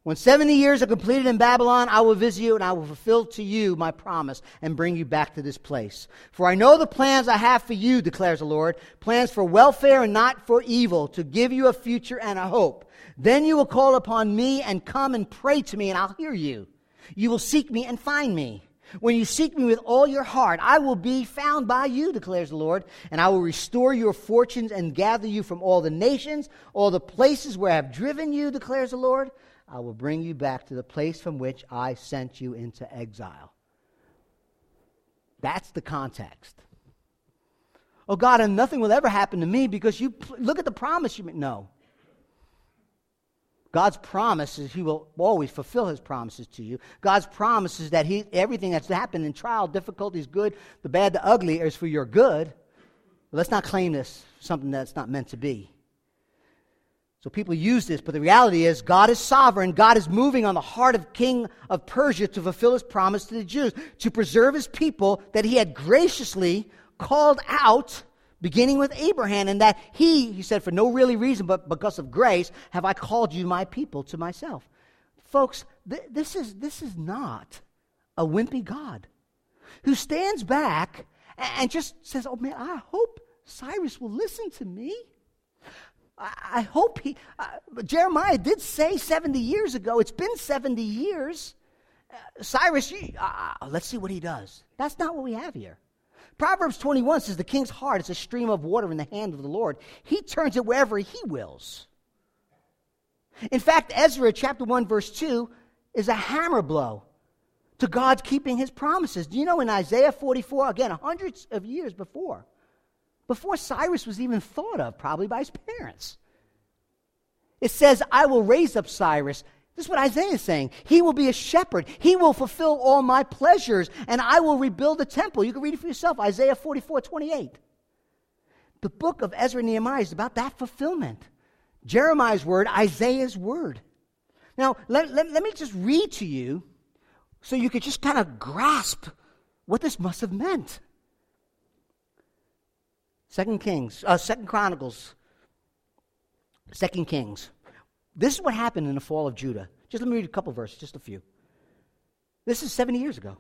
B: when 70 years are completed in Babylon, I will visit you and I will fulfill to you my promise and bring you back to this place. For I know the plans I have for you, declares the Lord, plans for welfare and not for evil, to give you a future and a hope. Then you will call upon me and come and pray to me and I'll hear you. You will seek me and find me. When you seek me with all your heart, I will be found by you, declares the Lord, and I will restore your fortunes and gather you from all the nations, all the places where I have driven you, declares the Lord. I will bring you back to the place from which I sent you into exile. That's the context. Oh God, and nothing will ever happen to me because you look at the promise you made. No. God's promise is He will always fulfill His promises to you. God's promise is that he, everything that's happened in trial, difficulties, good, the bad, the ugly is for your good. But let's not claim this something that's not meant to be. So people use this, but the reality is God is sovereign. God is moving on the heart of King of Persia to fulfill his promise to the Jews, to preserve his people that he had graciously called out beginning with Abraham, and that he, he said, for no really reason, but because of grace, have I called you my people to myself. Folks, th- this, is, this is not a wimpy God who stands back and, and just says, Oh man, I hope Cyrus will listen to me. I, hope he. Uh, Jeremiah did say 70 years ago, it's been 70 years. Uh, Cyrus, you, uh, let's see what he does. That's not what we have here. Proverbs 21 says, The king's heart is a stream of water in the hand of the Lord. He turns it wherever he wills. In fact, Ezra chapter 1, verse 2 is a hammer blow to God's keeping his promises. Do you know in Isaiah 44, again, hundreds of years before, before Cyrus was even thought of, probably by his parents, it says, I will raise up Cyrus this is what Isaiah is saying. He will be a shepherd. He will fulfill all my pleasures, and I will rebuild the temple. You can read it for yourself, Isaiah 44, 28. The book of Ezra and Nehemiah is about that fulfillment. Jeremiah's word, Isaiah's word. Now, let, let, let me just read to you so you could just kind of grasp what this must have meant. Second Kings, uh, Second Chronicles, Second Kings. This is what happened in the fall of Judah. Just let me read a couple verses, just a few. This is 70 years ago.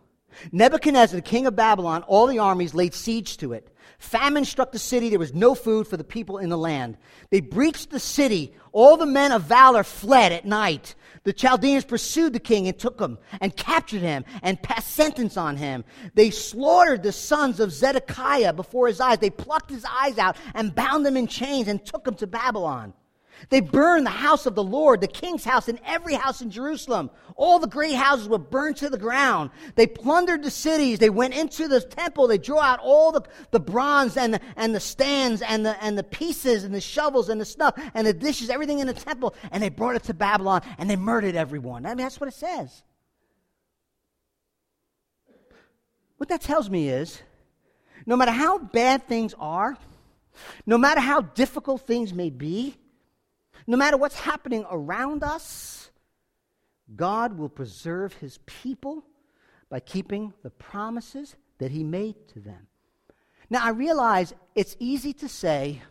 B: Nebuchadnezzar, the king of Babylon, all the armies laid siege to it. Famine struck the city. There was no food for the people in the land. They breached the city. All the men of valor fled at night. The Chaldeans pursued the king and took him and captured him and passed sentence on him. They slaughtered the sons of Zedekiah before his eyes. They plucked his eyes out and bound them in chains and took him to Babylon. They burned the house of the Lord, the king's house, and every house in Jerusalem. All the great houses were burned to the ground. They plundered the cities. They went into the temple. They drew out all the, the bronze and the, and the stands and the, and the pieces and the shovels and the stuff and the dishes, everything in the temple, and they brought it to Babylon and they murdered everyone. I mean, that's what it says. What that tells me is no matter how bad things are, no matter how difficult things may be, no matter what's happening around us, God will preserve his people by keeping the promises that he made to them. Now, I realize it's easy to say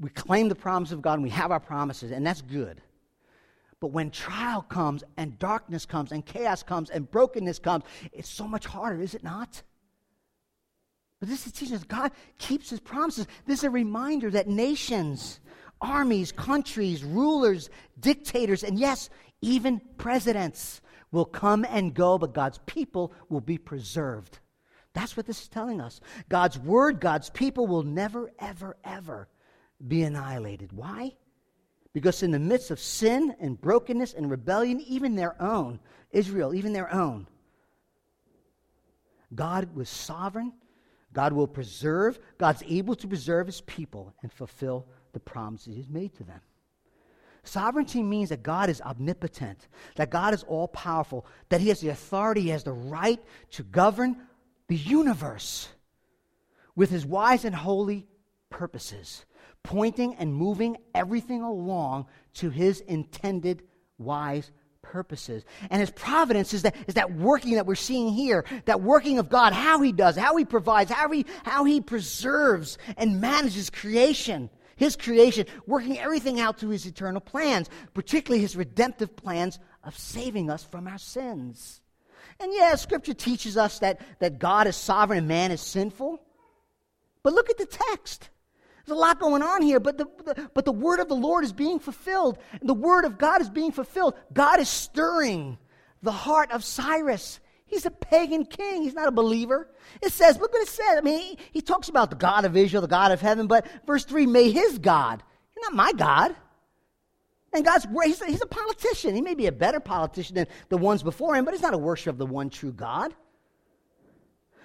B: we claim the promise of God and we have our promises, and that's good. But when trial comes and darkness comes and chaos comes and brokenness comes, it's so much harder, is it not? But this is teaching us God keeps his promises. This is a reminder that nations armies, countries, rulers, dictators, and yes, even presidents will come and go, but God's people will be preserved. That's what this is telling us. God's word, God's people will never, ever, ever be annihilated. Why? Because in the midst of sin and brokenness and rebellion, even their own, Israel, even their own, God was sovereign. God will preserve. God's able to preserve his people and fulfill the promises he's made to them. Sovereignty means that God is omnipotent, that God is all powerful, that he has the authority, he has the right to govern the universe with his wise and holy purposes, pointing and moving everything along to his intended wise purposes. And his providence is that, is that working that we're seeing here, that working of God, how he does, how he provides, how he, how he preserves and manages creation his creation, working everything out to his eternal plans, particularly his redemptive plans of saving us from our sins. And yeah, scripture teaches us that, that God is sovereign and man is sinful. But look at the text. There's a lot going on here, but the, the, but the word of the Lord is being fulfilled. The word of God is being fulfilled. God is stirring the heart of Cyrus He's a pagan king. He's not a believer. It says, look what it says. I mean, he, he talks about the God of Israel, the God of heaven, but verse 3, may his God. Not my God. And God's, he's a, he's a politician. He may be a better politician than the ones before him, but he's not a worshiper of the one true God.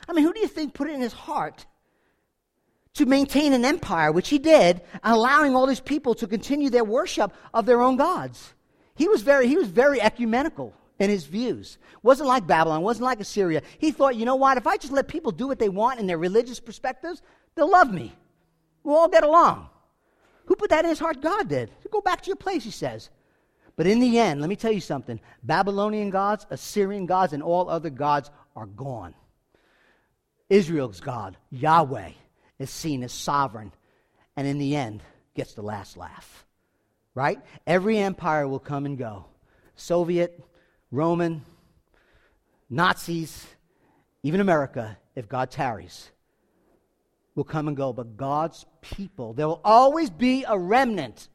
B: I mean, who do you think put it in his heart to maintain an empire, which he did, allowing all these people to continue their worship of their own gods? He was very, he was very ecumenical in his views. Wasn't like Babylon, wasn't like Assyria. He thought, you know what, if I just let people do what they want in their religious perspectives, they'll love me. We'll all get along. Who put that in his heart? God did. Go back to your place, he says. But in the end, let me tell you something Babylonian gods, Assyrian gods, and all other gods are gone. Israel's God, Yahweh, is seen as sovereign, and in the end, gets the last laugh. Right? Every empire will come and go. Soviet, Roman, Nazis, even America, if God tarries, will come and go. But God's people, there will always be a remnant.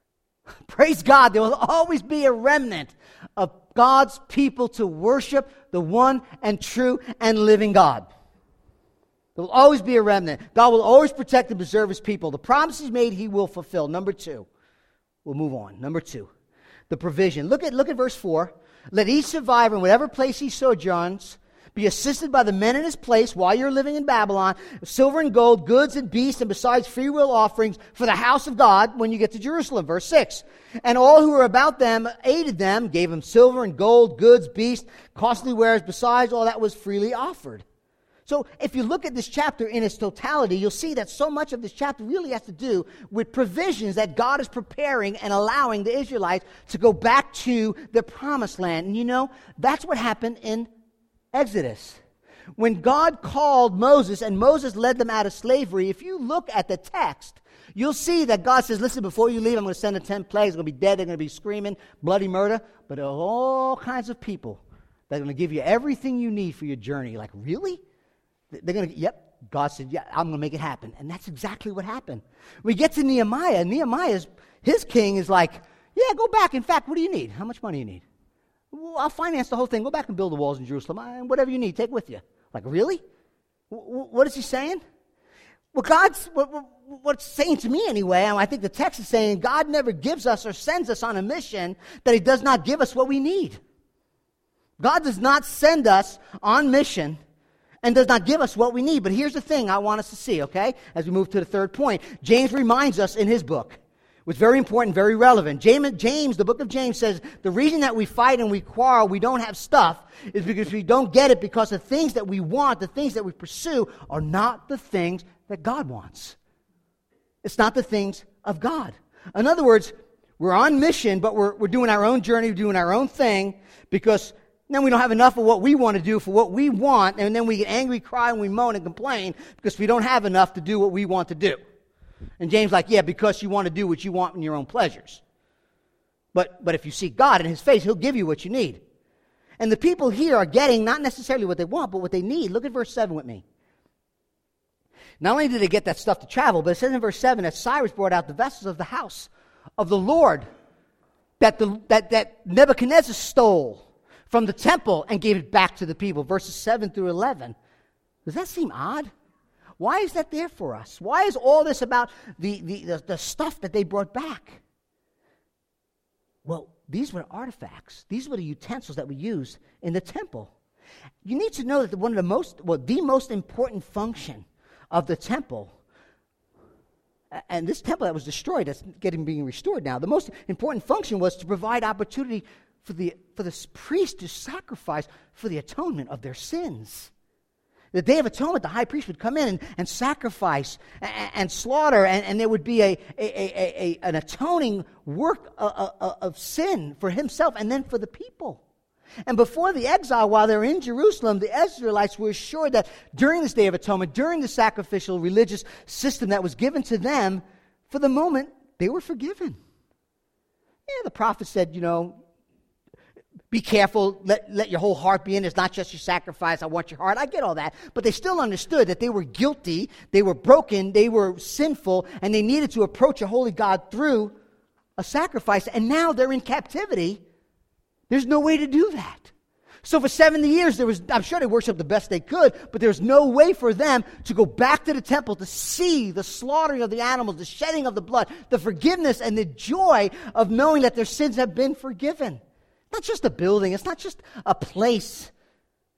B: Praise God, there will always be a remnant of God's people to worship the one and true and living God. There will always be a remnant. God will always protect and preserve his people. The promises made, he will fulfill. Number two. We'll move on. Number two. The provision. Look at, look at verse 4. Let each survivor in whatever place he sojourns be assisted by the men in his place while you're living in Babylon, silver and gold, goods and beasts, and besides free will offerings for the house of God when you get to Jerusalem. Verse 6. And all who were about them aided them, gave them silver and gold, goods, beasts, costly wares, besides all that was freely offered. So if you look at this chapter in its totality, you'll see that so much of this chapter really has to do with provisions that God is preparing and allowing the Israelites to go back to the promised land. And you know, that's what happened in Exodus. When God called Moses and Moses led them out of slavery, if you look at the text, you'll see that God says, Listen, before you leave, I'm going to send the 10 plagues. They're going to be dead. They're going to be screaming, bloody murder. But all kinds of people that are going to give you everything you need for your journey. Like, really? They're going to, yep. God said, yeah, I'm going to make it happen. And that's exactly what happened. We get to Nehemiah. Nehemiah's, his king is like, yeah, go back. In fact, what do you need? How much money do you need? Well, I'll finance the whole thing. Go back and build the walls in Jerusalem. And whatever you need, take with you. Like, really? What is he saying? Well, God's, what, what it's saying to me anyway, I think the text is saying God never gives us or sends us on a mission that he does not give us what we need. God does not send us on mission and does not give us what we need. But here's the thing I want us to see, okay, as we move to the third point. James reminds us in his book was very important, very relevant. James, James, the book of James says the reason that we fight and we quarrel, we don't have stuff, is because we don't get it because the things that we want, the things that we pursue, are not the things that God wants. It's not the things of God. In other words, we're on mission, but we're, we're doing our own journey, we're doing our own thing, because then we don't have enough of what we want to do for what we want, and then we get angry, cry, and we moan and complain because we don't have enough to do what we want to do. And James like, yeah, because you want to do what you want in your own pleasures. But, but if you seek God in his face, he'll give you what you need. And the people here are getting not necessarily what they want, but what they need. Look at verse 7 with me. Not only did they get that stuff to travel, but it says in verse 7 that Cyrus brought out the vessels of the house of the Lord that, the, that, that Nebuchadnezzar stole from the temple and gave it back to the people. Verses 7 through 11. Does that seem odd? Why is that there for us? Why is all this about the, the, the, the stuff that they brought back? Well, these were artifacts. These were the utensils that we used in the temple. You need to know that one of the most, well, the most important function of the temple, and this temple that was destroyed, that's getting being restored now, the most important function was to provide opportunity for the, for the priest to sacrifice for the atonement of their sins. The Day of Atonement, the high priest would come in and, and sacrifice and, and slaughter, and, and, there would be a, a, a, a an atoning work of, uh, of sin for himself and then for the people. And before the exile, while they're in Jerusalem, the Israelites were assured that during this Day of Atonement, during the sacrificial religious system that was given to them, for the moment, they were forgiven. Yeah, the prophet said, you know, be careful, let, let your whole heart be in. It's not just your sacrifice. I want your heart. I get all that. But they still understood that they were guilty, they were broken, they were sinful, and they needed to approach a holy God through a sacrifice. And now they're in captivity. There's no way to do that. So for 70 years, there was, I'm sure they worshiped the best they could, but there's no way for them to go back to the temple to see the slaughtering of the animals, the shedding of the blood, the forgiveness and the joy of knowing that their sins have been forgiven. Not just a building, it's not just a place.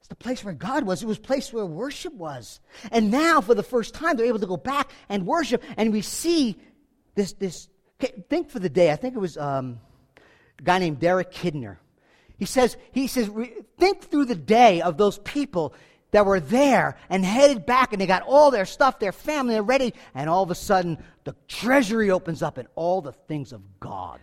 B: It's the place where God was. It was place where worship was. And now, for the first time, they're able to go back and worship. And we see this. this think for the day. I think it was um, a guy named Derek Kidner. He says, he says, think through the day of those people that were there and headed back and they got all their stuff, their family, they're ready. And all of a sudden, the treasury opens up and all the things of God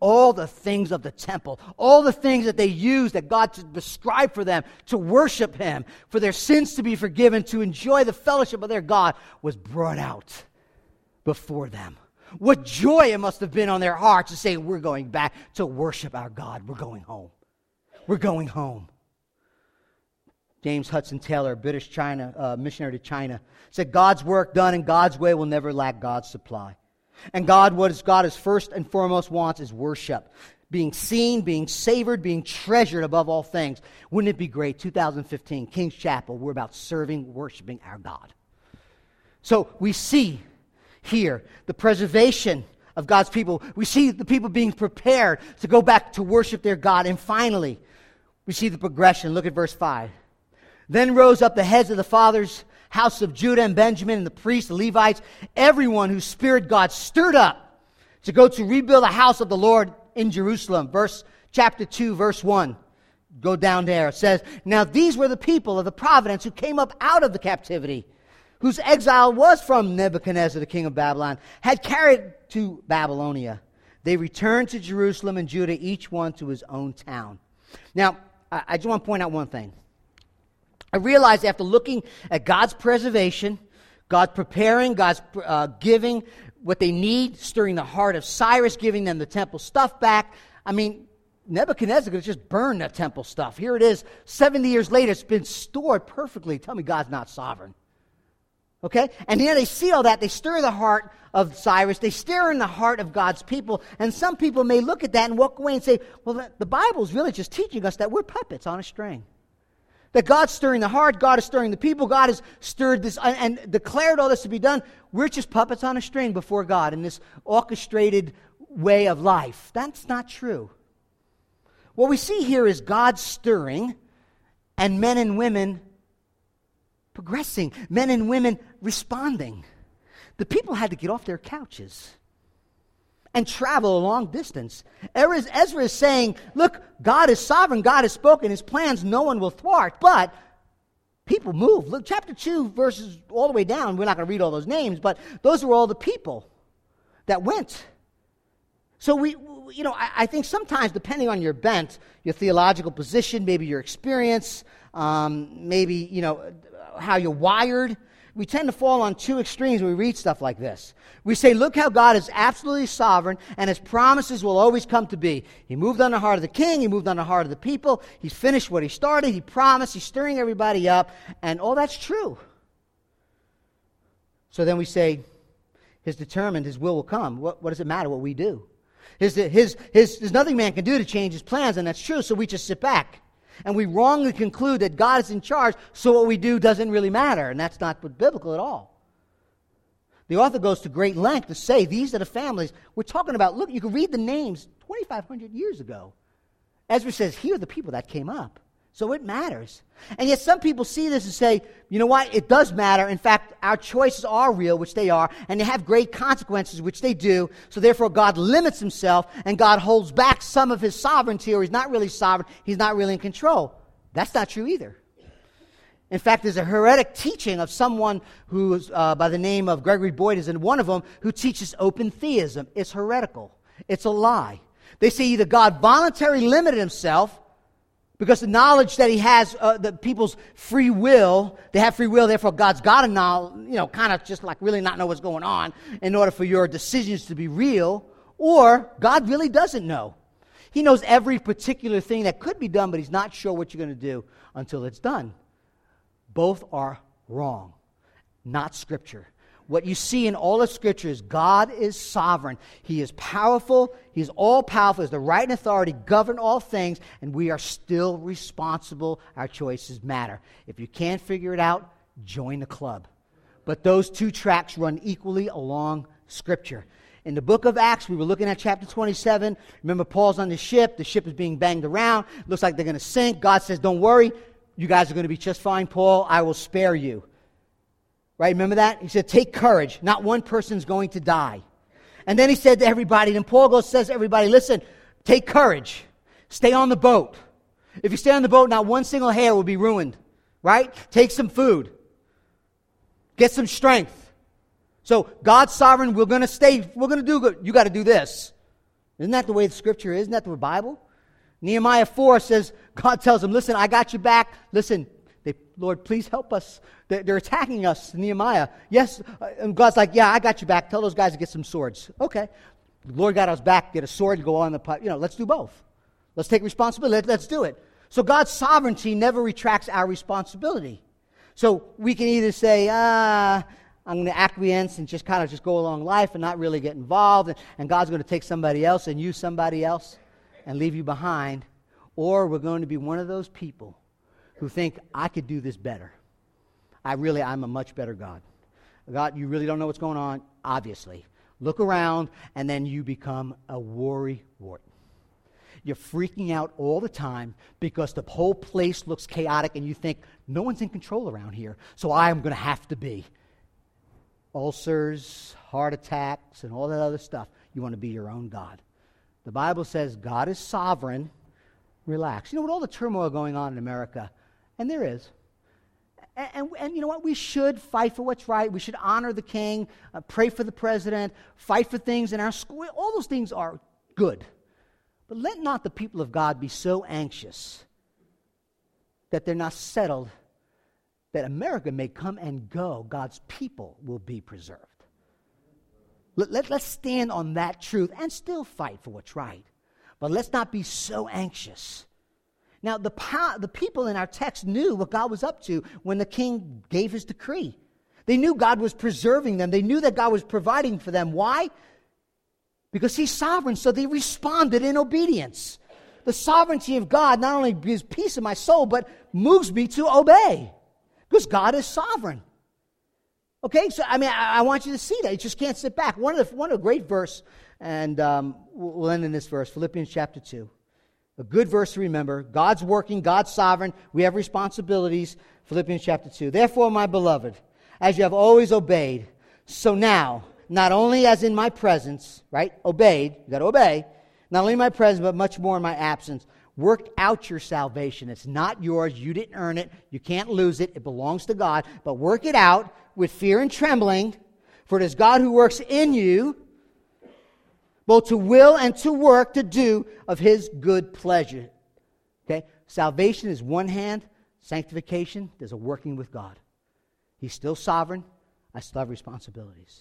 B: all the things of the temple, all the things that they used that God described for them to worship Him, for their sins to be forgiven, to enjoy the fellowship of their God, was brought out before them. What joy it must have been on their hearts to say, We're going back to worship our God. We're going home. We're going home. James Hudson Taylor, British China, uh, missionary to China, said, God's work done in God's way will never lack God's supply. And God, what God is first and foremost wants is worship. Being seen, being savored, being treasured above all things. Wouldn't it be great? 2015, King's Chapel, we're about serving, worshiping our God. So we see here the preservation of God's people. We see the people being prepared to go back to worship their God. And finally, we see the progression. Look at verse 5. Then rose up the heads of the fathers house of Judah and Benjamin and the priests, the Levites, everyone whose spirit God stirred up to go to rebuild the house of the Lord in Jerusalem. Verse chapter 2, verse 1. go down there. It says, Now these were the people of the providence who came up out of the captivity, whose exile was from Nebuchadnezzar, the king of Babylon, had carried to Babylonia. They returned to Jerusalem and Judah, each one to his own town. Now, I, I just want to point out one thing. I realized after looking at God's preservation, God's preparing, God's uh, giving what they need, stirring the heart of Cyrus, giving them the temple stuff back. I mean, Nebuchadnezzar could just burn the temple stuff. Here it is, 70 years later, it's been stored perfectly. Tell me God's not sovereign. Okay? And then they see all that. They stir the heart of Cyrus. They stir in the heart of God's people. And some people may look at that and walk away and say, well, the Bible is really just teaching us that we're puppets on a string. That God's stirring the heart, God is stirring the people, God has stirred this and, and declared all this to be done. We're just puppets on a string before God in this orchestrated way of life. That's not true. What we see here is God stirring and men and women progressing, men and women responding. The people had to get off their couches and travel a long distance. Ezra is saying, Look, God is sovereign, God has spoken, his plans no one will thwart, but people move. Look, chapter 2, verses all the way down, we're not going to read all those names, but those were all the people that went. So we, you know, I, I, think sometimes, depending on your bent, your theological position, maybe your experience, um, maybe you know how you're wired, we tend to fall on two extremes when we read stuff like this. We say, look how God is absolutely sovereign and his promises will always come to be. He moved on the heart of the king, he moved on the heart of the people, he's finished what he started, he promised, he's stirring everybody up, and all that's true. So then we say, his determined, his will will come. What, what does it matter what we do? His, his, his, there's nothing man can do to change his plans, and that's true, so we just sit back. And we wrongly conclude that God is in charge, so what we do doesn't really matter, and that's not biblical at all. The author goes to great length to say these are the families we're talking about. Look, you can read the names 2,500 years ago. Ezra says, here are the people that came up. So it matters. And yet some people see this and say, you know what? It does matter. In fact, our choices are real, which they are, and they have great consequences, which they do. So therefore, God limits himself and God holds back some of his sovereignty, or he's not really sovereign. He's not really in control. That's not true either. In fact, there's a heretic teaching of someone who, uh, by the name of Gregory Boyd, is in one of them, who teaches open theism. It's heretical. It's a lie. They say either God voluntarily limited himself because the knowledge that he has, uh, the people's free will, they have free will, therefore God's got to know, you know, kind of just like really not know what's going on in order for your decisions to be real, or God really doesn't know. He knows every particular thing that could be done, but he's not sure what you're going to do until it's done. Both are wrong, not Scripture. What you see in all of Scripture is God is sovereign. He is powerful. He's all powerful. He has the right and authority govern all things, and we are still responsible. Our choices matter. If you can't figure it out, join the club. But those two tracks run equally along Scripture. In the book of Acts, we were looking at chapter 27. Remember, Paul's on the ship. The ship is being banged around. Looks like they're going to sink. God says, Don't worry. You guys are going to be just fine, Paul. I will spare you. Right? Remember that? He said, Take courage. Not one person's going to die. And then he said to everybody, and Paul goes, says everybody, Listen, take courage. Stay on the boat. If you stay on the boat, not one single hair will be ruined. Right? Take some food. Get some strength. So God's sovereign. We're going to stay. We're going to do good. You got to do this. Isn't that the way the scripture is? Isn't that the Bible? Nehemiah 4 says, God tells him, Listen, I got you back. Listen, Lord, please help us. They're, attacking us, Nehemiah. Yes. Uh, and God's like, yeah, I got you back. Tell those guys to get some swords. Okay. The Lord got us back, get a sword, and go on the, you know, let's do both. Let's take responsibility. Let, let's do it. So God's sovereignty never retracts our responsibility. So we can either say, ah, I'm going to acquiesce and just kind of just go along life and not really get involved, and, and God's going to take somebody else and use somebody else and leave you behind. Or we're going to be one of those people who think, I could do this better. I really, I'm a much better God. God, you really don't know what's going on? Obviously. Look around, and then you become a worry wart. You're freaking out all the time because the whole place looks chaotic, and you think, no one's in control around here, so I am going to have to be. Ulcers, heart attacks, and all that other stuff. You want to be your own God. The Bible says God is sovereign relax. You know, with all the turmoil going on in America, and there is, and, and, and, you know what? We should fight for what's right. We should honor the king, uh, pray for the president, fight for things in our school. All those things are good. But let not the people of God be so anxious that they're not settled that America may come and go. God's people will be preserved. Let, let, let's stand on that truth and still fight for what's right. But let's not be so anxious now, the, the people in our text knew what God was up to when the king gave his decree. They knew God was preserving them, they knew that God was providing for them. Why? Because he's sovereign, so they responded in obedience. The sovereignty of God not only gives peace in my soul, but moves me to obey. Because God is sovereign. Okay, so I mean, I, I, want you to see that. You just can't sit back. One of the, one of the great verse, and um, we'll end in this verse, Philippians chapter 2. A good verse to remember. God's working, God's sovereign. We have responsibilities. Philippians chapter 2. Therefore, my beloved, as you have always obeyed, so now, not only as in my presence, right? Obeyed, you got to obey. Not only in my presence, but much more in my absence. Work out your salvation. It's not yours. You didn't earn it. You can't lose it. It belongs to God. But work it out with fear and trembling, for it is God who works in you both to will and to work to do of his good pleasure. Okay? Salvation is one hand, sanctification, there's a working with God. He's still sovereign. I still have responsibilities.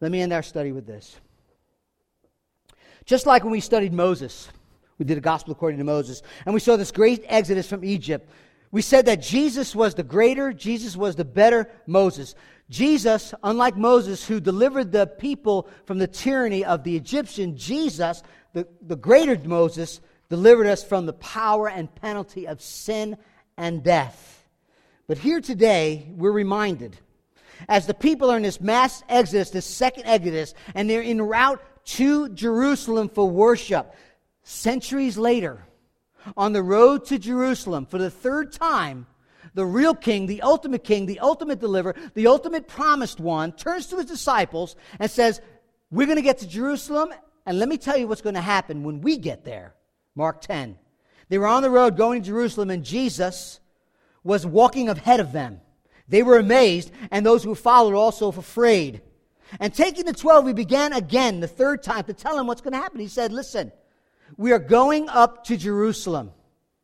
B: Let me end our study with this. Just like when we studied Moses, we did a gospel according to Moses, and we saw this great exodus from Egypt. We said that Jesus was the greater, Jesus was the better Moses. Jesus, unlike Moses, who delivered the people from the tyranny of the Egyptian, Jesus, the, the greater Moses, delivered us from the power and penalty of sin and death. But here today, we're reminded, as the people are in this mass exodus, this second exodus, and they're en route to Jerusalem for worship, centuries later, on the road to Jerusalem for the third time, the real king, the ultimate king, the ultimate deliverer, the ultimate promised one, turns to his disciples and says, We're going to get to Jerusalem, and let me tell you what's going to happen when we get there. Mark 10. They were on the road going to Jerusalem, and Jesus was walking ahead of them. They were amazed, and those who followed also afraid. And taking the twelve, he began again, the third time, to tell them what's going to happen. He said, Listen, we are going up to Jerusalem.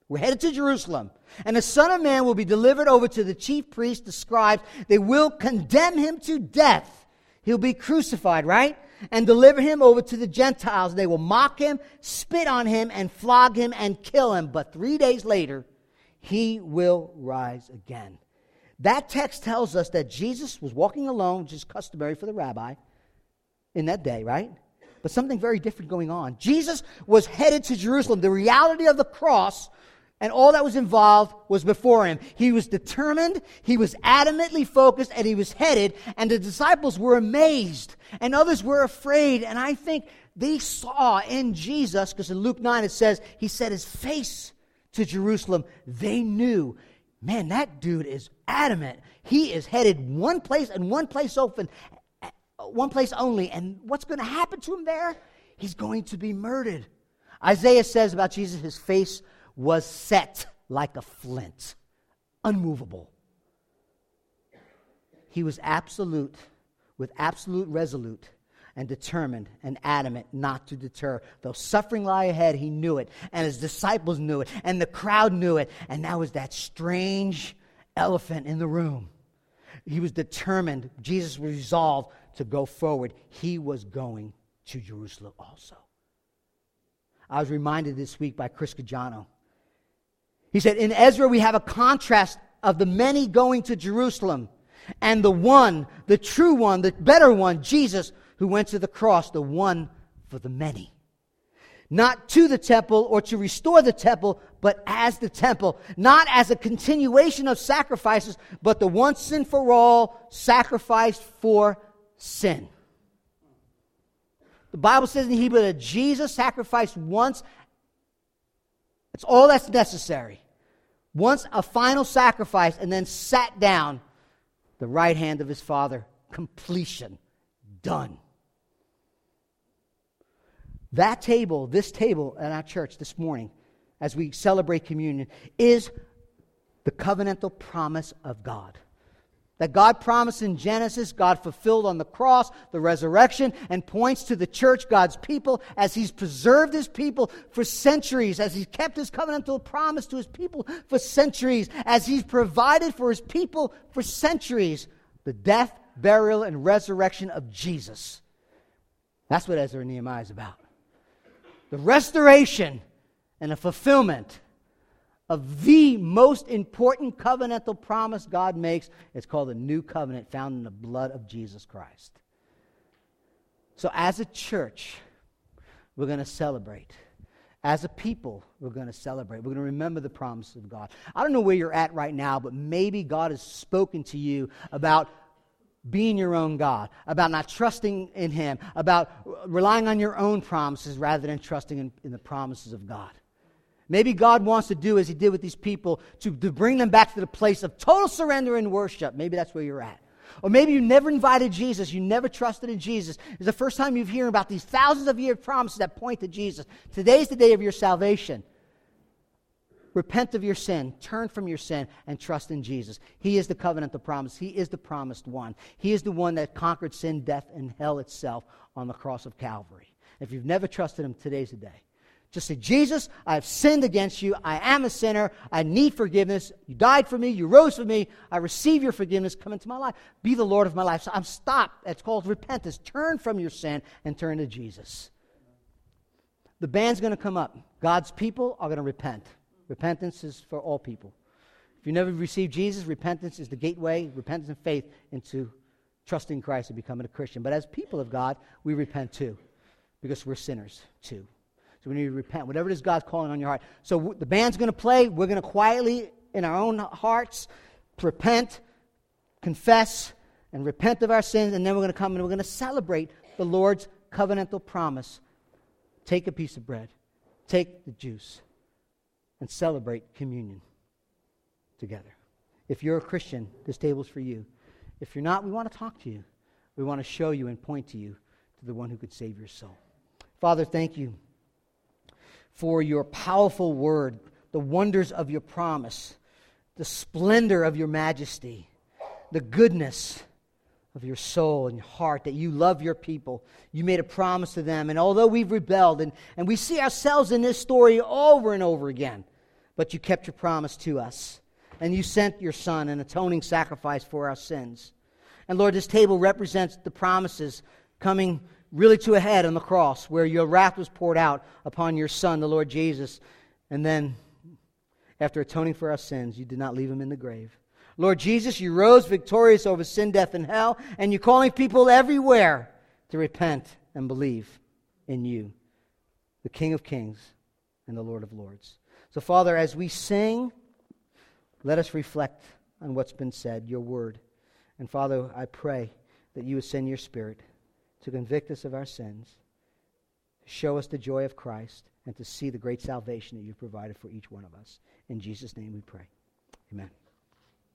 B: We're headed to Jerusalem. And the Son of Man will be delivered over to the chief priests, the scribes. They will condemn him to death. He'll be crucified, right? And deliver him over to the Gentiles. They will mock him, spit on him, and flog him and kill him. But three days later, he will rise again. That text tells us that Jesus was walking alone, which is customary for the rabbi in that day, right? But something very different going on. Jesus was headed to Jerusalem. The reality of the cross and all that was involved was before him. He was determined, he was adamantly focused, and he was headed, and the disciples were amazed, and others were afraid. And I think they saw in Jesus, because in Luke 9 it says he set his face to Jerusalem. They knew, man, that dude is adamant. He is headed one place and one place open, one place only. And what's going to happen to him there? He's going to be murdered. Isaiah says about Jesus, his face was set like a flint, unmovable. He was absolute, with absolute resolute and determined and adamant not to deter. Though suffering lie ahead, he knew it, and his disciples knew it, and the crowd knew it, and that was that strange elephant in the room. He was determined, Jesus resolved to go forward. He was going to Jerusalem also. I was reminded this week by Chris Caggiano he said, In Ezra, we have a contrast of the many going to Jerusalem and the one, the true one, the better one, Jesus, who went to the cross, the one for the many. Not to the temple or to restore the temple, but as the temple. Not as a continuation of sacrifices, but the once and for all sacrifice for sin. The Bible says in Hebrew that Jesus sacrificed once it's all that's necessary. Once a final sacrifice and then sat down, the right hand of his Father, completion, done. That table, this table at our church this morning, as we celebrate communion is the covenantal promise of God. That God promised in Genesis, God fulfilled on the cross, the resurrection, and points to the church, God's people, as He's preserved His people for centuries, as He's kept His covenantal promise to His people for centuries, as He's provided for His people for centuries the death, burial, and resurrection of Jesus. That's what Ezra and Nehemiah is about. The restoration and the fulfillment of the most important covenantal promise God makes. It's called the new covenant found in the blood of Jesus Christ. So, as a church, we're going to celebrate. As a people, we're going to celebrate. We're going to remember the promise of God. I don't know where you're at right now, but maybe God has spoken to you about being your own God, about not trusting in Him, about relying on your own promises rather than trusting in, in the promises of God. Maybe God wants to do as He did with these people to, to bring them back to the place of total surrender and worship. Maybe that's where you're at. Or maybe you never invited Jesus, you never trusted in Jesus. It's the first time you've heard about these thousands of year promises that point to Jesus. Today's the day of your salvation. Repent of your sin, turn from your sin, and trust in Jesus. He is the covenant the promise. He is the promised one. He is the one that conquered sin, death, and hell itself on the cross of Calvary. If you've never trusted Him, today's the day. Just say, Jesus, I have sinned against you. I am a sinner. I need forgiveness. You died for me. You rose for me. I receive your forgiveness. Come into my life. Be the Lord of my life. So I'm stopped. That's called repentance. Turn from your sin and turn to Jesus. The band's going to come up. God's people are going to repent. Repentance is for all people. If you never received Jesus, repentance is the gateway, repentance and faith into trusting Christ and becoming a Christian. But as people of God, we repent too, because we're sinners too. So we need to repent, whatever it is God's calling on your heart. So w- the band's going to play. We're going to quietly, in our own hearts, repent, confess, and repent of our sins. And then we're going to come and we're going to celebrate the Lord's covenantal promise. Take a piece of bread, take the juice, and celebrate communion together. If you're a Christian, this table's for you. If you're not, we want to talk to you. We want to show you and point to you to the one who could save your soul. Father, thank you for your powerful word, the wonders of your promise, the splendor of your majesty, the goodness of your soul and your heart, that you love your people. You made a promise to them. And although we've rebelled, and, and we see ourselves in this story over and over again, but you kept your promise to us. And you sent your Son, an atoning sacrifice for our sins. And Lord, this table represents the promises coming really to a head on the cross where your wrath was poured out upon your Son, the Lord Jesus. And then, after atoning for our sins, you did not leave him in the grave. Lord Jesus, you rose victorious over sin, death, and hell, and you're calling people everywhere to repent and believe in you, the King of Kings and the Lord of Lords. So, Father, as we sing, let us reflect on what's been said, your word. And, Father, I pray that you would send your Spirit to convict us of our sins, to show us the joy of Christ, and to see the great salvation that you've provided for each one of us. In Jesus' name we pray. Amen.